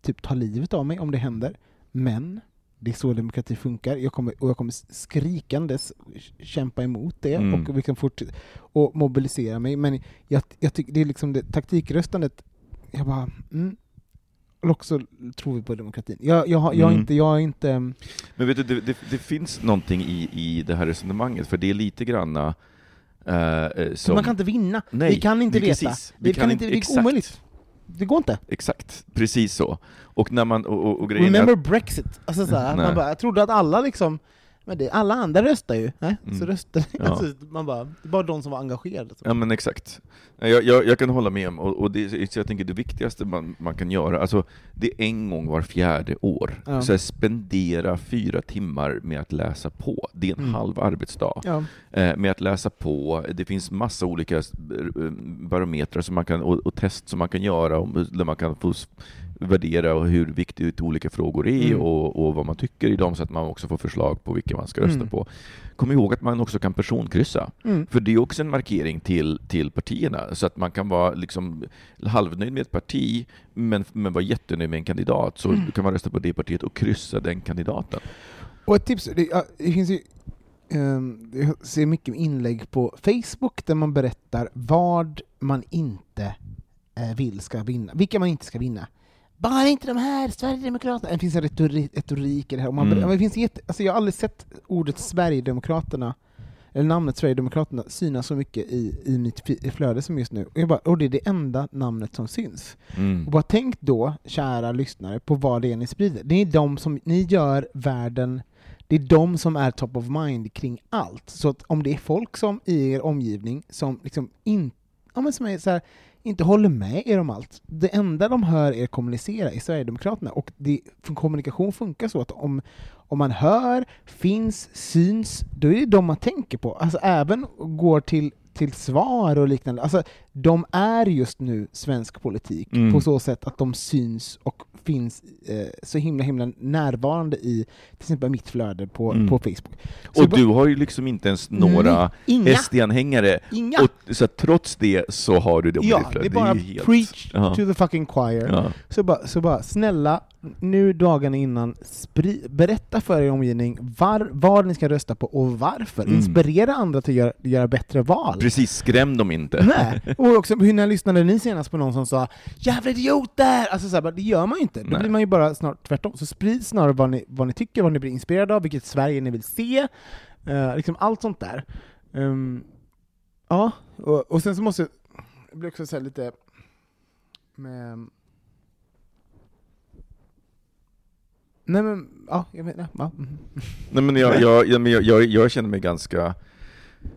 typ ta livet av mig om det händer. Men det är så demokrati funkar. Jag kommer, och jag kommer skrikandes kämpa emot det Mm. och, liksom fort, och mobilisera mig. Men jag, jag tycker det är liksom det, taktikröstandet, jag bara, mm. Och också tror vi på demokratin. Jag, jag, jag, är Mm. inte, jag är inte... Men vet du, det, det, det finns någonting i, i det här resonemanget, för det är lite granna eh, eh, som... Man kan inte vinna. Nej, vi kan inte veta. precis. Vi, Vi kan, kan inte, det är omöjligt. Det går inte. Exakt, precis så. Och när man, och, och, och är Remember att, Brexit? Alltså så här, att Nej. man bara, jag trodde att alla liksom, men det, alla andra röstar ju, nej? Mm. så röstar Ja. alltså, man bara, det bara de som var engagerade. Så. Ja men exakt. Jag, jag, jag kan hålla med om, och, och det, jag tänker det viktigaste man, man kan göra, alltså det är en gång var fjärde år, Ja. så här, spendera fyra timmar med att läsa på. Det är en Mm. halv arbetsdag. Ja. Eh, med att läsa på, det finns massa olika barometrar som man kan, och, och test som man kan göra, om, där man kan få värdera och hur viktigt olika frågor är Mm. och, och vad man tycker i dem, så att man också får förslag på vilka man ska rösta Mm. på. Kom ihåg att man också kan personkryssa. Mm. För det är också en markering till, till partierna, så att man kan vara liksom halvnöjd med ett parti, men, men vara jättenöjd med en kandidat. Så Mm. kan man rösta på det partiet och kryssa den kandidaten. Och ett tips, det, det finns ju, ehm, jag ser mycket inlägg på Facebook där man berättar vad man inte eh, vill ska vinna, vilka man inte ska vinna. Bara inte de här Sverigedemokraterna! Det finns en retorik, retorik i det här. Och man, Mm. det finns jätte, alltså jag har aldrig sett ordet Sverigedemokraterna, eller namnet Sverigedemokraterna, synas så mycket i, i mitt flöde som just nu. Och, jag bara, och det är det enda namnet som syns. Mm. Och bara tänk då, kära lyssnare, på vad det är ni sprider. Det är de som, ni gör världen, det är de som är top of mind kring allt. Så om det är folk som i er omgivning som liksom in, ja, men som är så här, inte håller med er om allt, det enda de hör er kommunicera är Sverigedemokraterna. Och det, för kommunikation funkar så att om, om man hör, finns, syns, då är det de man tänker på. Alltså även går till, till svar och liknande. Alltså, de är just nu svensk politik Mm. på så sätt att de syns och finns eh, så himla himla närvarande i till exempel mitt flöde på, Mm. på Facebook. Så Och bara- du har ju liksom inte ens några Nej, inga. SD-anhängare, så trots det så har du dem i ja, ditt det flöde. är bara ju helt- preach Ja. to the fucking choir. Ja. Så, bara, så bara, snälla, nu dagarna innan, spri, berätta för er omgivning var, vad ni ska rösta på och varför. Mm. Inspirera andra till att göra, göra bättre val. Precis, skräm dem inte. Nej. Och också när lyssnade ni senast på någon som sa 'Jävla idioter!' Alltså så här, det gör man ju inte. Då Nej. blir man ju bara snart tvärtom. Så sprid snarare vad ni, vad ni tycker, vad ni blir inspirerade av, vilket Sverige ni vill se. Eh, liksom allt sånt där. Ehm, ja, och, och sen så måste jag, jag blir också så lite med... Nej men, ja, jag vet ja, mhm. Nej, men jag, jag, jag, jag, jag, känner mig ganska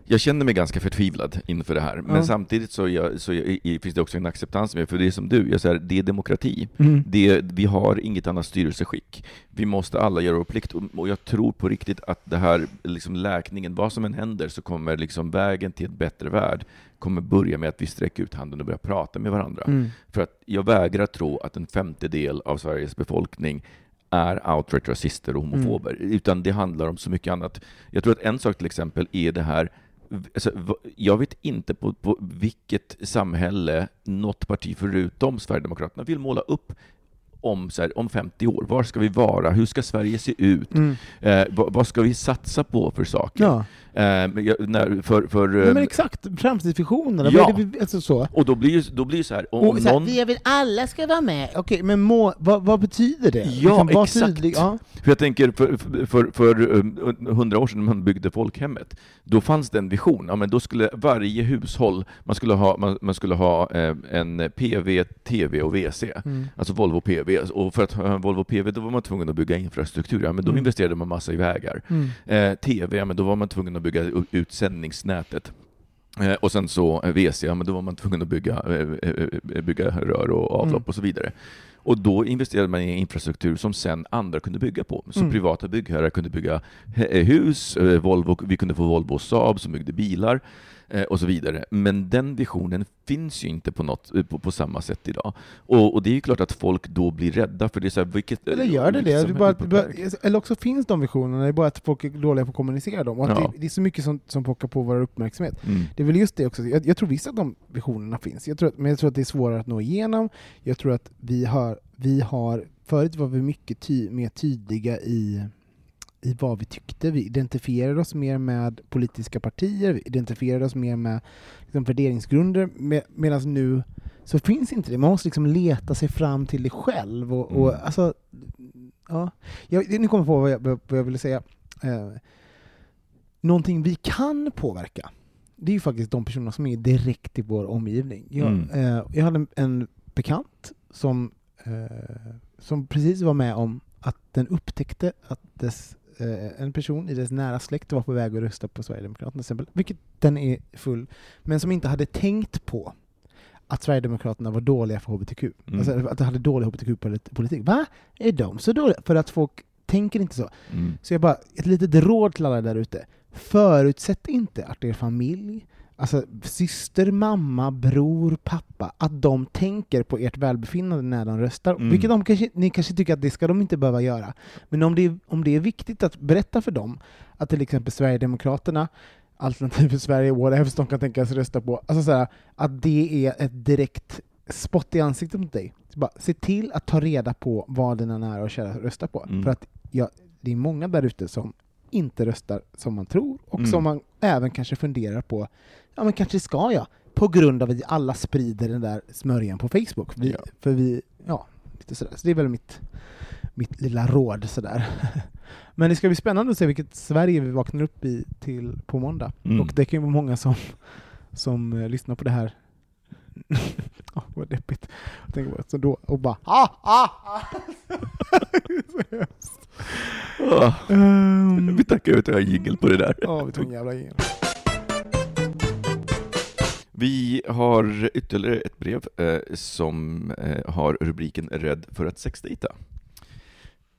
jag känner mig ganska förtvivlad inför det här, men Ja. samtidigt så, jag, så jag, finns det också en acceptans med, för det är som du, jag säger, det är demokrati. Mm. Det, vi har inget annat styrelseskick. Vi måste alla göra vår plikt, och, och jag tror på riktigt att det här, liksom läkningen, vad som än händer, så kommer liksom vägen till ett bättre värld kommer börja med att vi sträcker ut handen och börjar prata med varandra. Mm. För att jag vägrar tro att en femtedel av Sveriges befolkning är outright rasister och homofober, utan det handlar om så mycket annat. Jag tror att en sak till exempel är det här Alltså, jag vet inte på, på vilket samhälle något parti förutom Sverigedemokraterna vill måla upp om, så här, om 50 år. Var ska vi vara? Hur ska Sverige se ut? Mm. Eh, vad, vad ska vi satsa på för saker? Ja, när, för, för, Nej, men ehm, exakt. Framtidsvisionerna. Ja. Det alltså så. och då blir ju då blir det så här, om Och så här, någon... vi vill alla ska vara med. Okej, men må, vad, vad betyder det? Ja, var exakt. tydlig. Ja. För jag tänker, för, för, för um, hundra år sedan när man byggde folkhemmet, då fanns det en vision. Ja, men då skulle varje hushåll, man skulle ha, man, man skulle ha eh, en PV, TV och WC. Mm. Alltså Volvo PV. Och för att ha en Volvo PV, då var man tvungen att bygga infrastruktur. Ja, men då Mm. investerade man massa i vägar. Mm. Eh, TV, ja, men då var man tvungen att bygga u- ut sändningsnätet. Eh, och sen så eh, WC, ja, men då var man tvungen att bygga, eh, eh, eh, bygga rör och avlopp Mm. och så vidare. Och då investerade man i infrastruktur som sen andra kunde bygga på. Så Mm. privata byggherrar kunde bygga hus, eh, Volvo, vi kunde få Volvo och Saab som byggde bilar eh, och så vidare. Men den visionen finns ju inte på, något, eh, på, på samma sätt idag. Och, och det är ju klart att folk då blir rädda, för det är så här, vilket... Eller gör det det? samhälle bara, bara, eller också finns de visionerna, det är bara att folk är dåliga på att kommunicera dem. Och Ja. det, det är så mycket som, som pockar på vår uppmärksamhet. Mm. Det är väl just det också, jag, jag tror visst att de visionerna finns, jag tror att, men jag tror att det är svårare att nå igenom. Jag tror att vi har, vi har förut var vi mycket ty, mer tydliga i, i vad vi tyckte. Vi identifierade oss mer med politiska partier, vi identifierade oss mer med liksom, värderingsgrunder, med, medan nu så finns inte det. Man måste liksom leta sig fram till det själv. Och, och, Mm. alltså, ja. jag, nu kommer jag på vad jag, vad jag ville säga. Eh, någonting vi kan påverka, det är ju faktiskt de personer som är direkt i vår omgivning. Jag, Mm. eh, jag hade en, en bekant som, eh, som precis var med om att den upptäckte att dess, eh, en person i dess nära släkt var på väg att rösta på Sverigedemokraterna, till exempel, vilket den är full, men som inte hade tänkt på att Sverigedemokraterna var dåliga för HBTQ. Mm. Alltså att de hade dålig HBTQ-politik. Va? Är de så dåliga? För att folk tänker inte så. Mm. Så jag bara, ett litet råd till alla där ute. Förutsätt inte att er familj, alltså syster, mamma, bror, pappa, att de tänker på ert välbefinnande när de röstar. Mm. Vilket de kanske, ni kanske tycker att det ska de inte behöva göra. Men om det, är, om det är viktigt att berätta för dem att till exempel Sverigedemokraterna, Alternativ för Sverige, whatever de kan tänkas rösta på, alltså så här, att det är ett direkt spott i ansiktet mot dig. Så bara, se till att ta reda på vad dina nära och kära röstar på. Mm. För att ja, det är många där ute som inte röstar som man tror och Mm. som man även kanske funderar på, ja men kanske ska jag, på grund av att vi alla sprider den där smörjan på Facebook. Vi, Ja. För vi, ja, lite sådär. Så det är väl mitt, mitt lilla råd sådär. Men det ska bli spännande att se vilket Sverige vi vaknar upp i till på måndag. Mm. Och det kan ju vara många som, som eh, lyssnar på det här Ja, vad deppigt. Jag tänker bara så då, och bara ah, ah, ah. Ah, Ehm, vi tackar ut en jingel på det där. Ja, vi tog en jävla jingel. Vi har ytterligare ett brev eh, som eh, har rubriken Rädd för att sexdejta.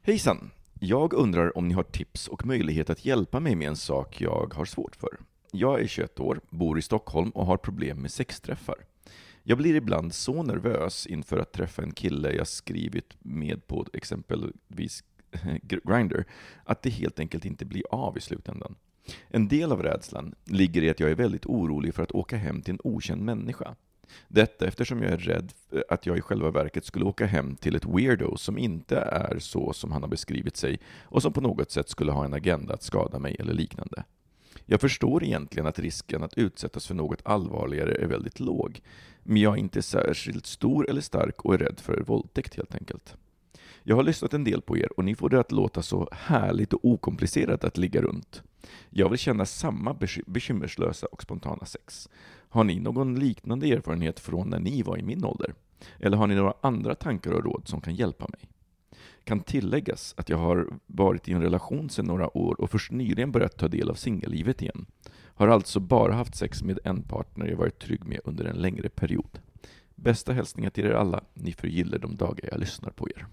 Hejsan! Jag undrar om ni har tips och möjlighet att hjälpa mig med en sak jag har svårt för. Jag är 21 år, bor i Stockholm och har problem med sexträffar. Jag blir ibland så nervös inför att träffa en kille jag skrivit med på exempelvis eh, Grindr att det helt enkelt inte blir av i slutändan. En del av rädslan ligger i att jag är väldigt orolig för att åka hem till en okänd människa. Detta eftersom jag är rädd att jag i själva verket skulle åka hem till ett weirdo som inte är så som han har beskrivit sig och som på något sätt skulle ha en agenda att skada mig eller liknande. Jag förstår egentligen att risken att utsättas för något allvarligare är väldigt låg, men jag är inte särskilt stor eller stark och är rädd för våldtäkt helt enkelt. Jag har lyssnat en del på er och ni får det att låta så härligt och okomplicerat att ligga runt. Jag vill känna samma bekymmerslösa och spontana sex. Har ni någon liknande erfarenhet från när ni var i min ålder? Eller har ni några andra tankar och råd som kan hjälpa mig? Kan tilläggas att jag har varit i en relation sedan några år och först nyligen börjat ta del av singellivet igen. Har alltså bara haft sex med en partner jag varit trygg med under en längre period. Bästa hälsningar till er alla. Ni förgyller de dagar jag lyssnar på er.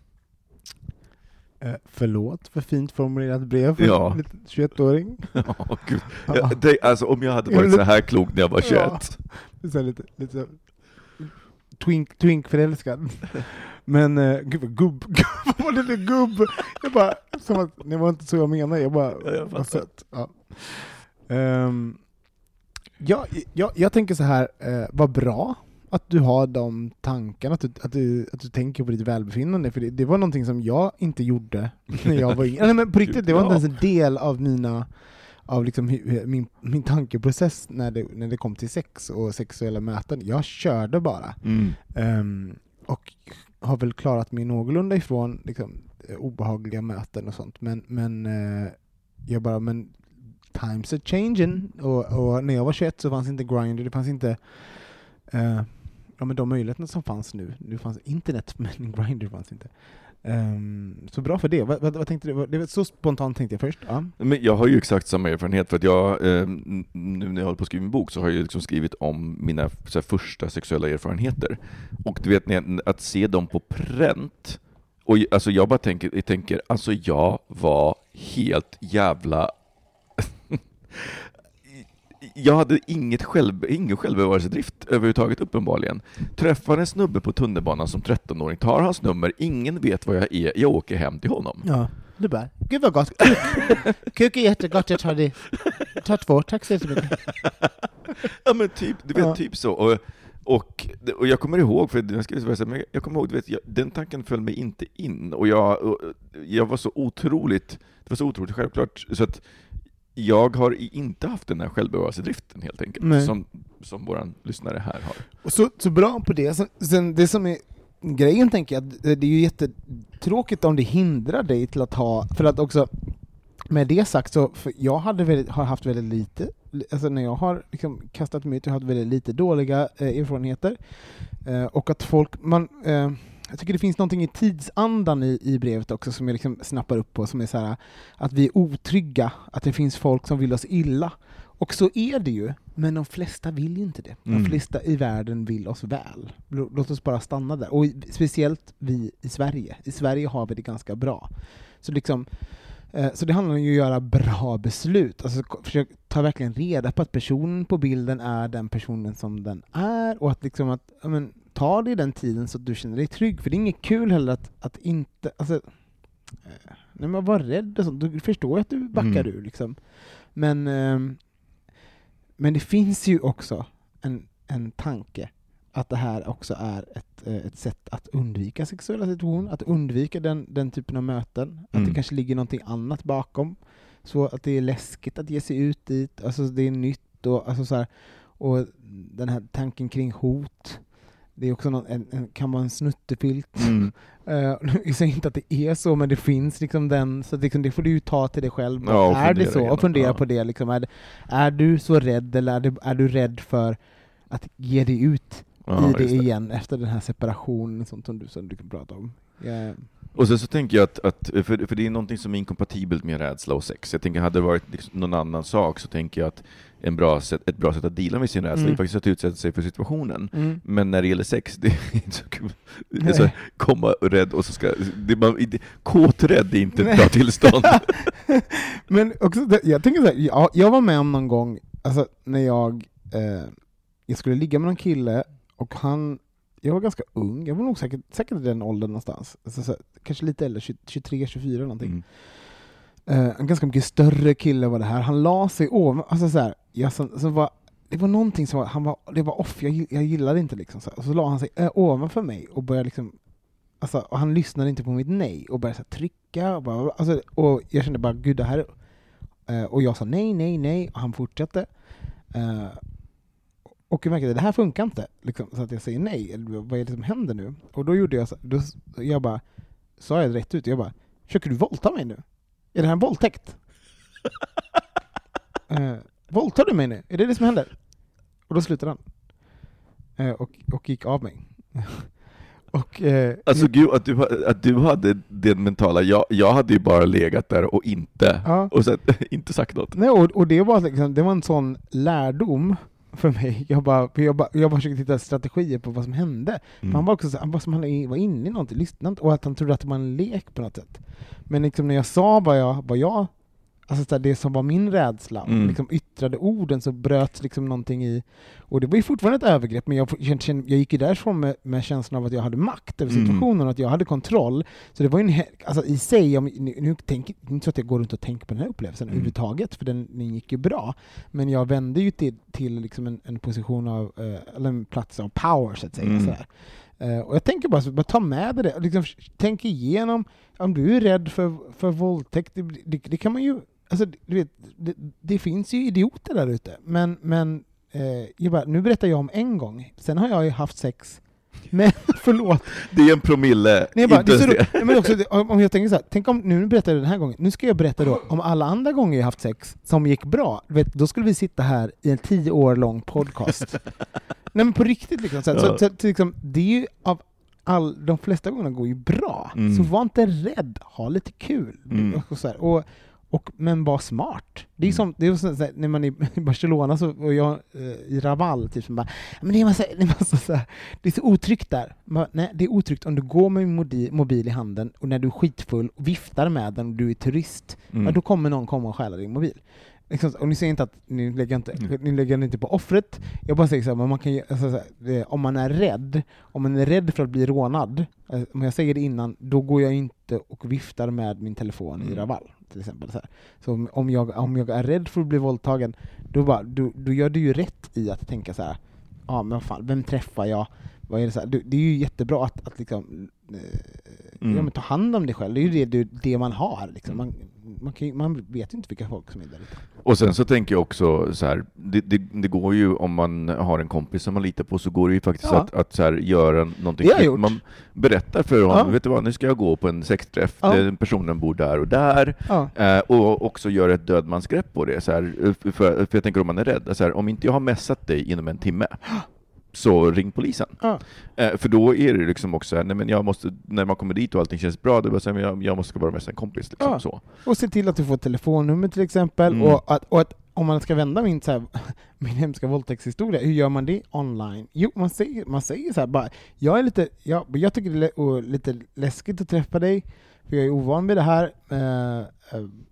Eh, förlåt för fint formulerat brev för Ja. en liten 21-åring. Ja, gud. Jag, det, alltså, om jag hade varit så här klok när jag var 21. Ja. Så lite, lite så twink, twink förälskad. Men, eh, gud vad gubb, vad var det där gubb? Jag bara, som att, det var inte så jag menade, jag bara, Ja, jag vad sött. Ja. Ehm, ja, jag, jag tänker så här, eh, vad bra att du har de tankarna, att du, att du, att du tänker på ditt välbefinnande, för det, det var någonting som jag inte gjorde när jag var yngre. Nej men på riktigt, det var inte ens en del av mina av liksom min, min tankeprocess när det, när det kom till sex och sexuella möten. Jag körde bara. Mm. Ehm, och har väl klarat mig någorlunda ifrån liksom, eh, obehagliga möten och sånt. Men, men eh, jag bara, men times are changing. Och, och när jag var 21 så fanns inte Grindr, det fanns inte eh, ja, men de möjligheterna som fanns nu. Nu fanns internet, men Grindr fanns inte. Um, så bra för det. Vad, vad, vad tänkte du? Det var så spontant tänkte jag först. Ja. Men jag har ju exakt samma erfarenhet, för att jag, eh, nu när jag håller på att skriva min bok, så har jag ju liksom skrivit om mina så här, första sexuella erfarenheter. Och du vet, att se dem på pränt, och alltså jag bara tänker, jag tänker, alltså jag var helt jävla... jag hade inget själv, ingen självbevarelsedrift överhuvudtaget uppenbarligen. Träffar en snubbe på tunnelbanan som 13-åring, tar hans nummer, ingen vet vad jag är, jag åker hem till honom. ja. Du bara, gud vad gott. Kuk, Kuk är jättegott, jag tar det. Tar två, tack så jättemycket. Ja men typ, du vet, Ja. typ så. Och, och, och jag kommer ihåg, för jag, ska säga, men jag kommer ihåg, du vet, jag, den tanken föll mig inte in. Och jag, och jag var så otroligt, det var så otroligt självklart, så att jag har inte haft den här självbevarelsedriften helt enkelt, Nej. som, som våran lyssnare här har. Och så, så bra på det. Sen, sen det som är grejen tänker jag, det är ju jättetråkigt om det hindrar dig till att ha, för att också med det sagt så, för jag hade väldigt, har haft väldigt lite, alltså när jag har liksom kastat mig ut, jag har haft väldigt lite dåliga eh, erfarenheter. Eh, och att folk, man, eh, jag tycker det finns någonting i tidsandan i, i brevet också som jag liksom snappar upp på, som är så här att vi är otrygga, att det finns folk som vill oss illa. Och så är det ju, men de flesta vill ju inte det. De Mm. flesta i världen vill oss väl. Lå- Låt oss bara stanna där. Och speciellt vi i Sverige. I Sverige har vi det ganska bra. Så liksom eh, så det handlar om att göra bra beslut. Alltså försök ta verkligen reda på att personen på bilden är den personen som den är och att liksom att, men, ta dig den tiden så att du känner dig trygg. För det är inget kul heller att, att inte, alltså, eh, nej men var rädd och sånt. Du förstår ju att du backar Mm. ur liksom. Men, ehm, men det finns ju också en, en tanke att det här också är ett, eh, ett sätt att undvika sexuella situationer, att undvika den, den typen av möten. Att det Mm. kanske ligger någonting annat bakom. Så att det är läskigt att ge sig ut dit, alltså det är nytt och, alltså så här, och den här tanken kring hot. Det är också någon, en, en, kan vara en snuttefilt. Mm. Eh, jag säger inte att det är så, men det finns liksom den, så liksom, det får du ju ta till dig själv. Ja, är det så? Och fundera ja. på det. Liksom. Är, är du så rädd, eller är du, är du rädd för att ge dig ut Ja, i det det. igen efter den här separationen sånt som du, som du kan prata om? Ja. Och sen så tänker jag att, att för, för det är någonting som är inkompatibelt med rädsla och sex. Jag tänker, hade det varit liksom någon annan sak så tänker jag att en bra sätt, ett bra sätt att deala med sin rädsla Mm. är faktiskt att utsätta sig för situationen. Mm. Men när det gäller sex, det är inte så kul. Alltså, komma rädd och så ska... Det, man, det, kåträdd är inte ett Nej. bra tillstånd. Men också, jag tänker så här, jag, jag var med om någon gång, alltså när jag, eh, jag skulle ligga med någon kille och han, jag var ganska ung, jag var nog säkert, säkert i den åldern någonstans, alltså, så kanske lite äldre, 23, 24 någonting. Mm. Eh, en ganska mycket större kille var det här, han la sig ovan, alltså så här, jag, så, så var, det var någonting som var, han var, det var off, jag, jag gillade inte liksom så. Och så la han sig eh, ovanför mig och började liksom Alltså, och han lyssnade inte på mitt nej och började så här, trycka och, bara, alltså, och jag kände bara gud det här är- eh, och jag sa nej, nej, nej och han fortsatte. Eh, och jag märkte att det här funkar inte, liksom, så att jag säger nej. Vad är det som händer nu? Och då gjorde jag så, då, jag bara, sa jag rätt ut, jag bara, försöker du våldta mig nu? Är det här en våldtäkt? eh, våldtar du mig nu? Är det det som händer? Och då slutade han. Eh, och, och gick av mig. och, eh, Alltså gud, att du, att du hade den mentala, jag, jag hade ju bara legat där och inte, Ja. och sen, inte sagt något. Nej, och, och det, var liksom, det var en sån lärdom för mig. Jag bara, jag bara, jag bara försökte hitta strategier på vad som hände. Mm. han var också så, han var som han var inne i någonting, lyssnade och att han trodde att det var en lek på något sätt. Men liksom när jag sa vad jag, vad jag alltså så här, det som var min rädsla, Mm. liksom yttrade orden så bröts liksom någonting i, och det var ju fortfarande ett övergrepp, men jag, jag gick ju därifrån med, med känslan av att jag hade makt över Mm. situationen, och att jag hade kontroll. Så det var ju en, alltså i sig, om, nu, nu är inte så att jag går runt och tänker på den här upplevelsen Mm. överhuvudtaget, för den, den gick ju bra. Men jag vände ju till, till liksom en, en position av, eh, eller en plats av power så att säga. Mm. Sådär. Eh, och jag tänker bara, så, bara ta med dig det, liksom, tänk igenom, om du är rädd för, för våldtäkt, det, det, det kan man ju, alltså, du vet, det, det finns ju idioter där ute, men, men eh, bara, nu berättar jag om en gång, sen har jag ju haft sex men förlåt, Det är en promille, Nej, bara, inte det det. men också, om jag tänker så här, tänk om, nu berättar jag den här gången, nu ska jag berätta då om alla andra gånger jag haft sex som gick bra, vet, då skulle vi sitta här i en tio år lång podcast. Nej men på riktigt liksom, så, Ja. så, så, så liksom, det är ju av all, de flesta gångerna går ju bra, Mm. så var inte rädd, ha lite kul. Mm. Och så här, och, och, men var smart. Det är Mm. som, det är som när man är i Barcelona så, och jag eh, i Raval, typ, som bara, men det är, massa, det, är massa så här, det är så otryggt där. Man, nej, det är otryggt om du går med en mobil, mobil i handen och när du är skitfull och viftar med den och du är turist, Mm. ja, då kommer någon komma och stjäla din mobil. Liksom, och ni säger inte att ni lägger inte, Mm. ni lägger inte på offret, jag bara säger så här, men man kan alltså, så här, om man är rädd, om man är rädd för att bli rånad, eh, om jag säger det innan, då går jag inte och viftar med min telefon i Mm. Raval, till exempel. Så, så om- jag, om jag är rädd för att bli våldtagen, då, bara, då, då gör du ju rätt i att tänka så här. ja men fan, vem träffar jag? Vad är det, så här? Det är ju jättebra att, att liksom, eh, Mm. ja, ta hand om dig själv, det är ju det, det man har. Liksom. Man, man, kan, man vet ju inte vilka folk som är där ute. Och sen så tänker jag också så här, det, det, det går ju om man har en kompis som man litar på, så går det ju faktiskt Ja. att, att så här, göra någonting. Det har jag gjort. Man berättar för honom, Ja. vet du vad, nu ska jag gå på en sexträff, Ja. den personen bor där och där, Ja. eh, och också göra ett dödmansgrepp på det. Så här, för, för jag tänker om man är rädd, så här, om inte jag har messat dig inom en timme, så ring polisen. Ja. Eh, för då är det liksom också här, nej men jag måste, när man kommer dit och allting känns bra, då men jag, jag måste vara med en kompis. Liksom, Ja. så. Och se till att du får ett telefonnummer till exempel, Mm. och, att, och att om man ska vända min, så här, min hemska våldtäktshistoria, hur gör man det online? Jo, man säger, man säger så här bara, jag är lite, jag, jag tycker det är lite läskigt att träffa dig, för jag är ovan vid det här. Eh, eh,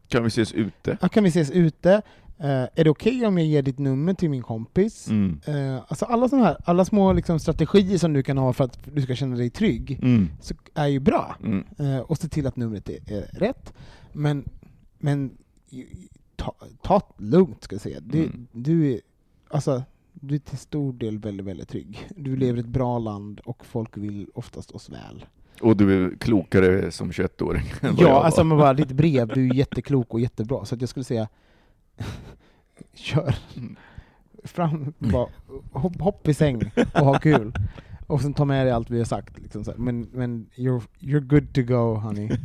Kan vi ses ute? ja, kan vi ses ute? Eh, är det okej om jag ger ditt nummer till min kompis? Mm. Eh, alltså alla såna här, alla små liksom, strategier som du kan ha för att du ska känna dig trygg, Mm. så är ju bra. Mm. Eh, och se till att numret är, är rätt. Men, men ta, ta det lugnt ska jag säga. Du, Mm. du, är, alltså, du är till stor del väldigt, väldigt trygg. Du lever i ett bra land och folk vill oftast oss väl. Och du är klokare som 21-åring än vad jag Ja, alltså men bara ditt brev, du är jätteklok och jättebra. Så jag skulle säga, kör. Mm. Fram, bara, hopp, hopp i säng och ha kul. Och sen ta med dig allt vi har sagt. Liksom så här. Men, men you're, you're good to go honey.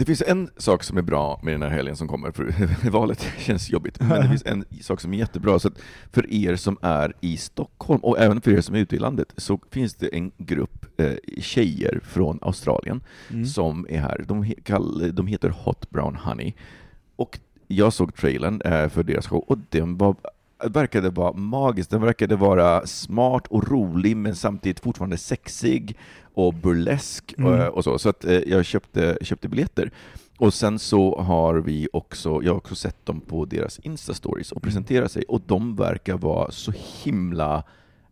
Det finns en sak som är bra med den här helgen som kommer, för valet känns jobbigt, men det finns en sak som är jättebra. Så för er som är i Stockholm, och även för er som är ute i landet, så finns det en grupp eh, tjejer från Australien Mm. som är här. De, kall, de heter Hot Brown Honey. Och jag såg trailern eh, för deras show, och den var verkade vara magisk. Den verkade vara smart och rolig, men samtidigt fortfarande sexig och burlesk Mm. eh, och så. Så att eh, jag köpte, köpte biljetter. Och sen så har vi också, jag har också sett dem på deras Insta-stories och presentera sig, och de verkar vara så himla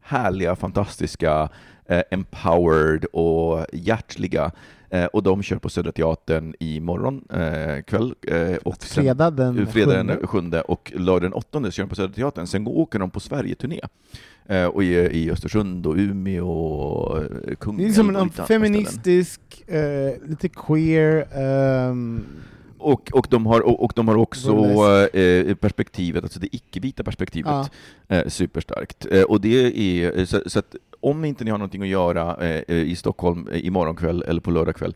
härliga, fantastiska, eh, empowered och hjärtliga. Eh, och de kör på Södra Teatern imorgon eh, kväll. Eh, och sen- Fredag den fredag sjunde. den sjunde och lördag den åttonde kör de på Södra Teatern. Sen går- åker de på Sverigeturné. Eh, och i Östersund och Umeå och eh, Kungälv. Det är som en feministisk, eh, lite queer, ehm, Och, och, de har, och, och de har också Burlesk. eh, perspektivet, alltså det icke-vita perspektivet, Ja. eh, superstarkt. Eh, och det är, så, så att om inte ni har någonting att göra eh, i Stockholm eh, imorgon kväll eller på lördag kväll,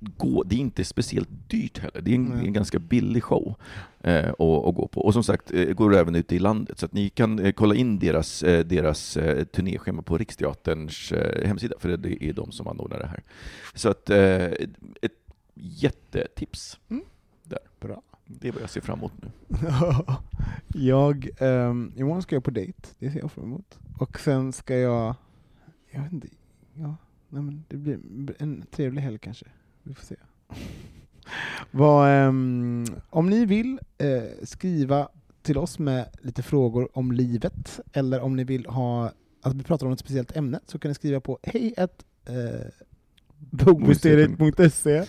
gå, det är inte speciellt dyrt heller. Det är en, en ganska billig show eh, att, att gå på. Och som sagt, eh, går även ute i landet, så att ni kan eh, kolla in deras, eh, deras eh, turnéschema på Riksteaterns eh, hemsida, för det är de som anordnar det här. Så att, eh, ett jättetips. Mm. Bra. Det är vad jag ser fram emot nu. jag, um, imorgon ska jag på dejt, det ser jag fram emot. Och sen ska jag, jag vet inte, ja, nej men det blir en trevlig helg kanske. Vi får se. Vad, ehm, om ni vill eh, skriva till oss med lite frågor om livet, eller om ni vill ha att vi pratar om ett speciellt ämne, så kan ni skriva på hej eh, bogmysteriet.se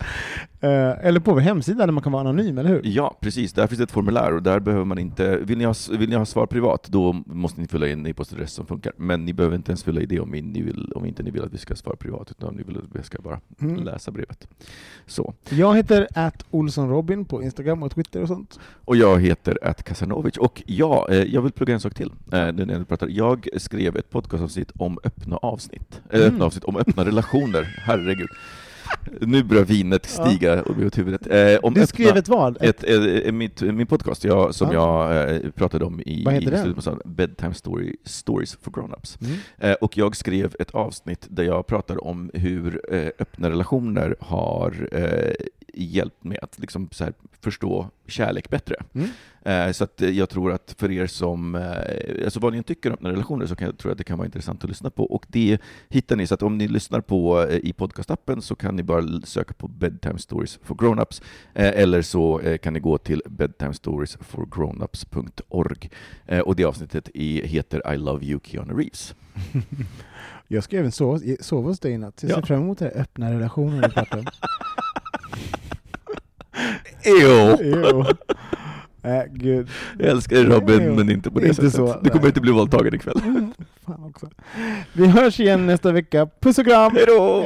eller på vår hemsida där man kan vara anonym, eller hur? Ja, precis. Där finns ett formulär och där behöver man inte... Vill ni ha, vill ni ha svar privat, då måste ni fylla i en e-postadress som funkar. Men ni behöver inte ens fylla i det om, ni vill, om inte ni vill att vi ska svara privat, utan om ni vill att vi ska bara Mm. läsa brevet. Så. Jag heter att Olssonrobin på Instagram och Twitter och sånt. Och jag heter att Kasanovic. Och ja, eh, jag vill plugga en sak till. eh, nu när jag pratar. Jag skrev ett podcastavsnitt om öppna avsnitt. Mm. öppna avsnitt om öppna relationer. Herregud. Nu börjar vinet stiga ja. åt huvudet. Eh, om Du skrev öppna- ett vad? ett, ett, ett, mitt, min podcast jag, som Ja. jag eh, pratade om i, Vad heter i den? Bedtime Story, Stories for Grown-Ups. Mm. Eh, och jag skrev ett avsnitt där jag pratar om hur eh, öppna relationer har eh, hjälpt mig att liksom förstå kärlek bättre. Mm. Eh, så att jag tror att för er som, eh, alltså vad ni tycker om öppna relationer så kan jag tror att det kan vara intressant att lyssna på. Och det hittar ni, så att om ni lyssnar på eh, i podcastappen så kan ni bara söka på Bedtime Stories for Grown-Ups eller så kan ni gå till bedtimestoriesforgrownups.org och det avsnittet heter I Love You Keanu Reeves. Jag ska även sova, sova hos dig i natt. Jag ser Ja. fram emot det här öppna relationer du pratar om. Ew. Jo. Äh, gud. Jag älskar Robin, Jo. men inte på det Inte sättet. så, du kommer nej. inte bli våldtagen ikväll. Mm, fan också. Vi hörs igen nästa vecka. Puss och kram! Hej då!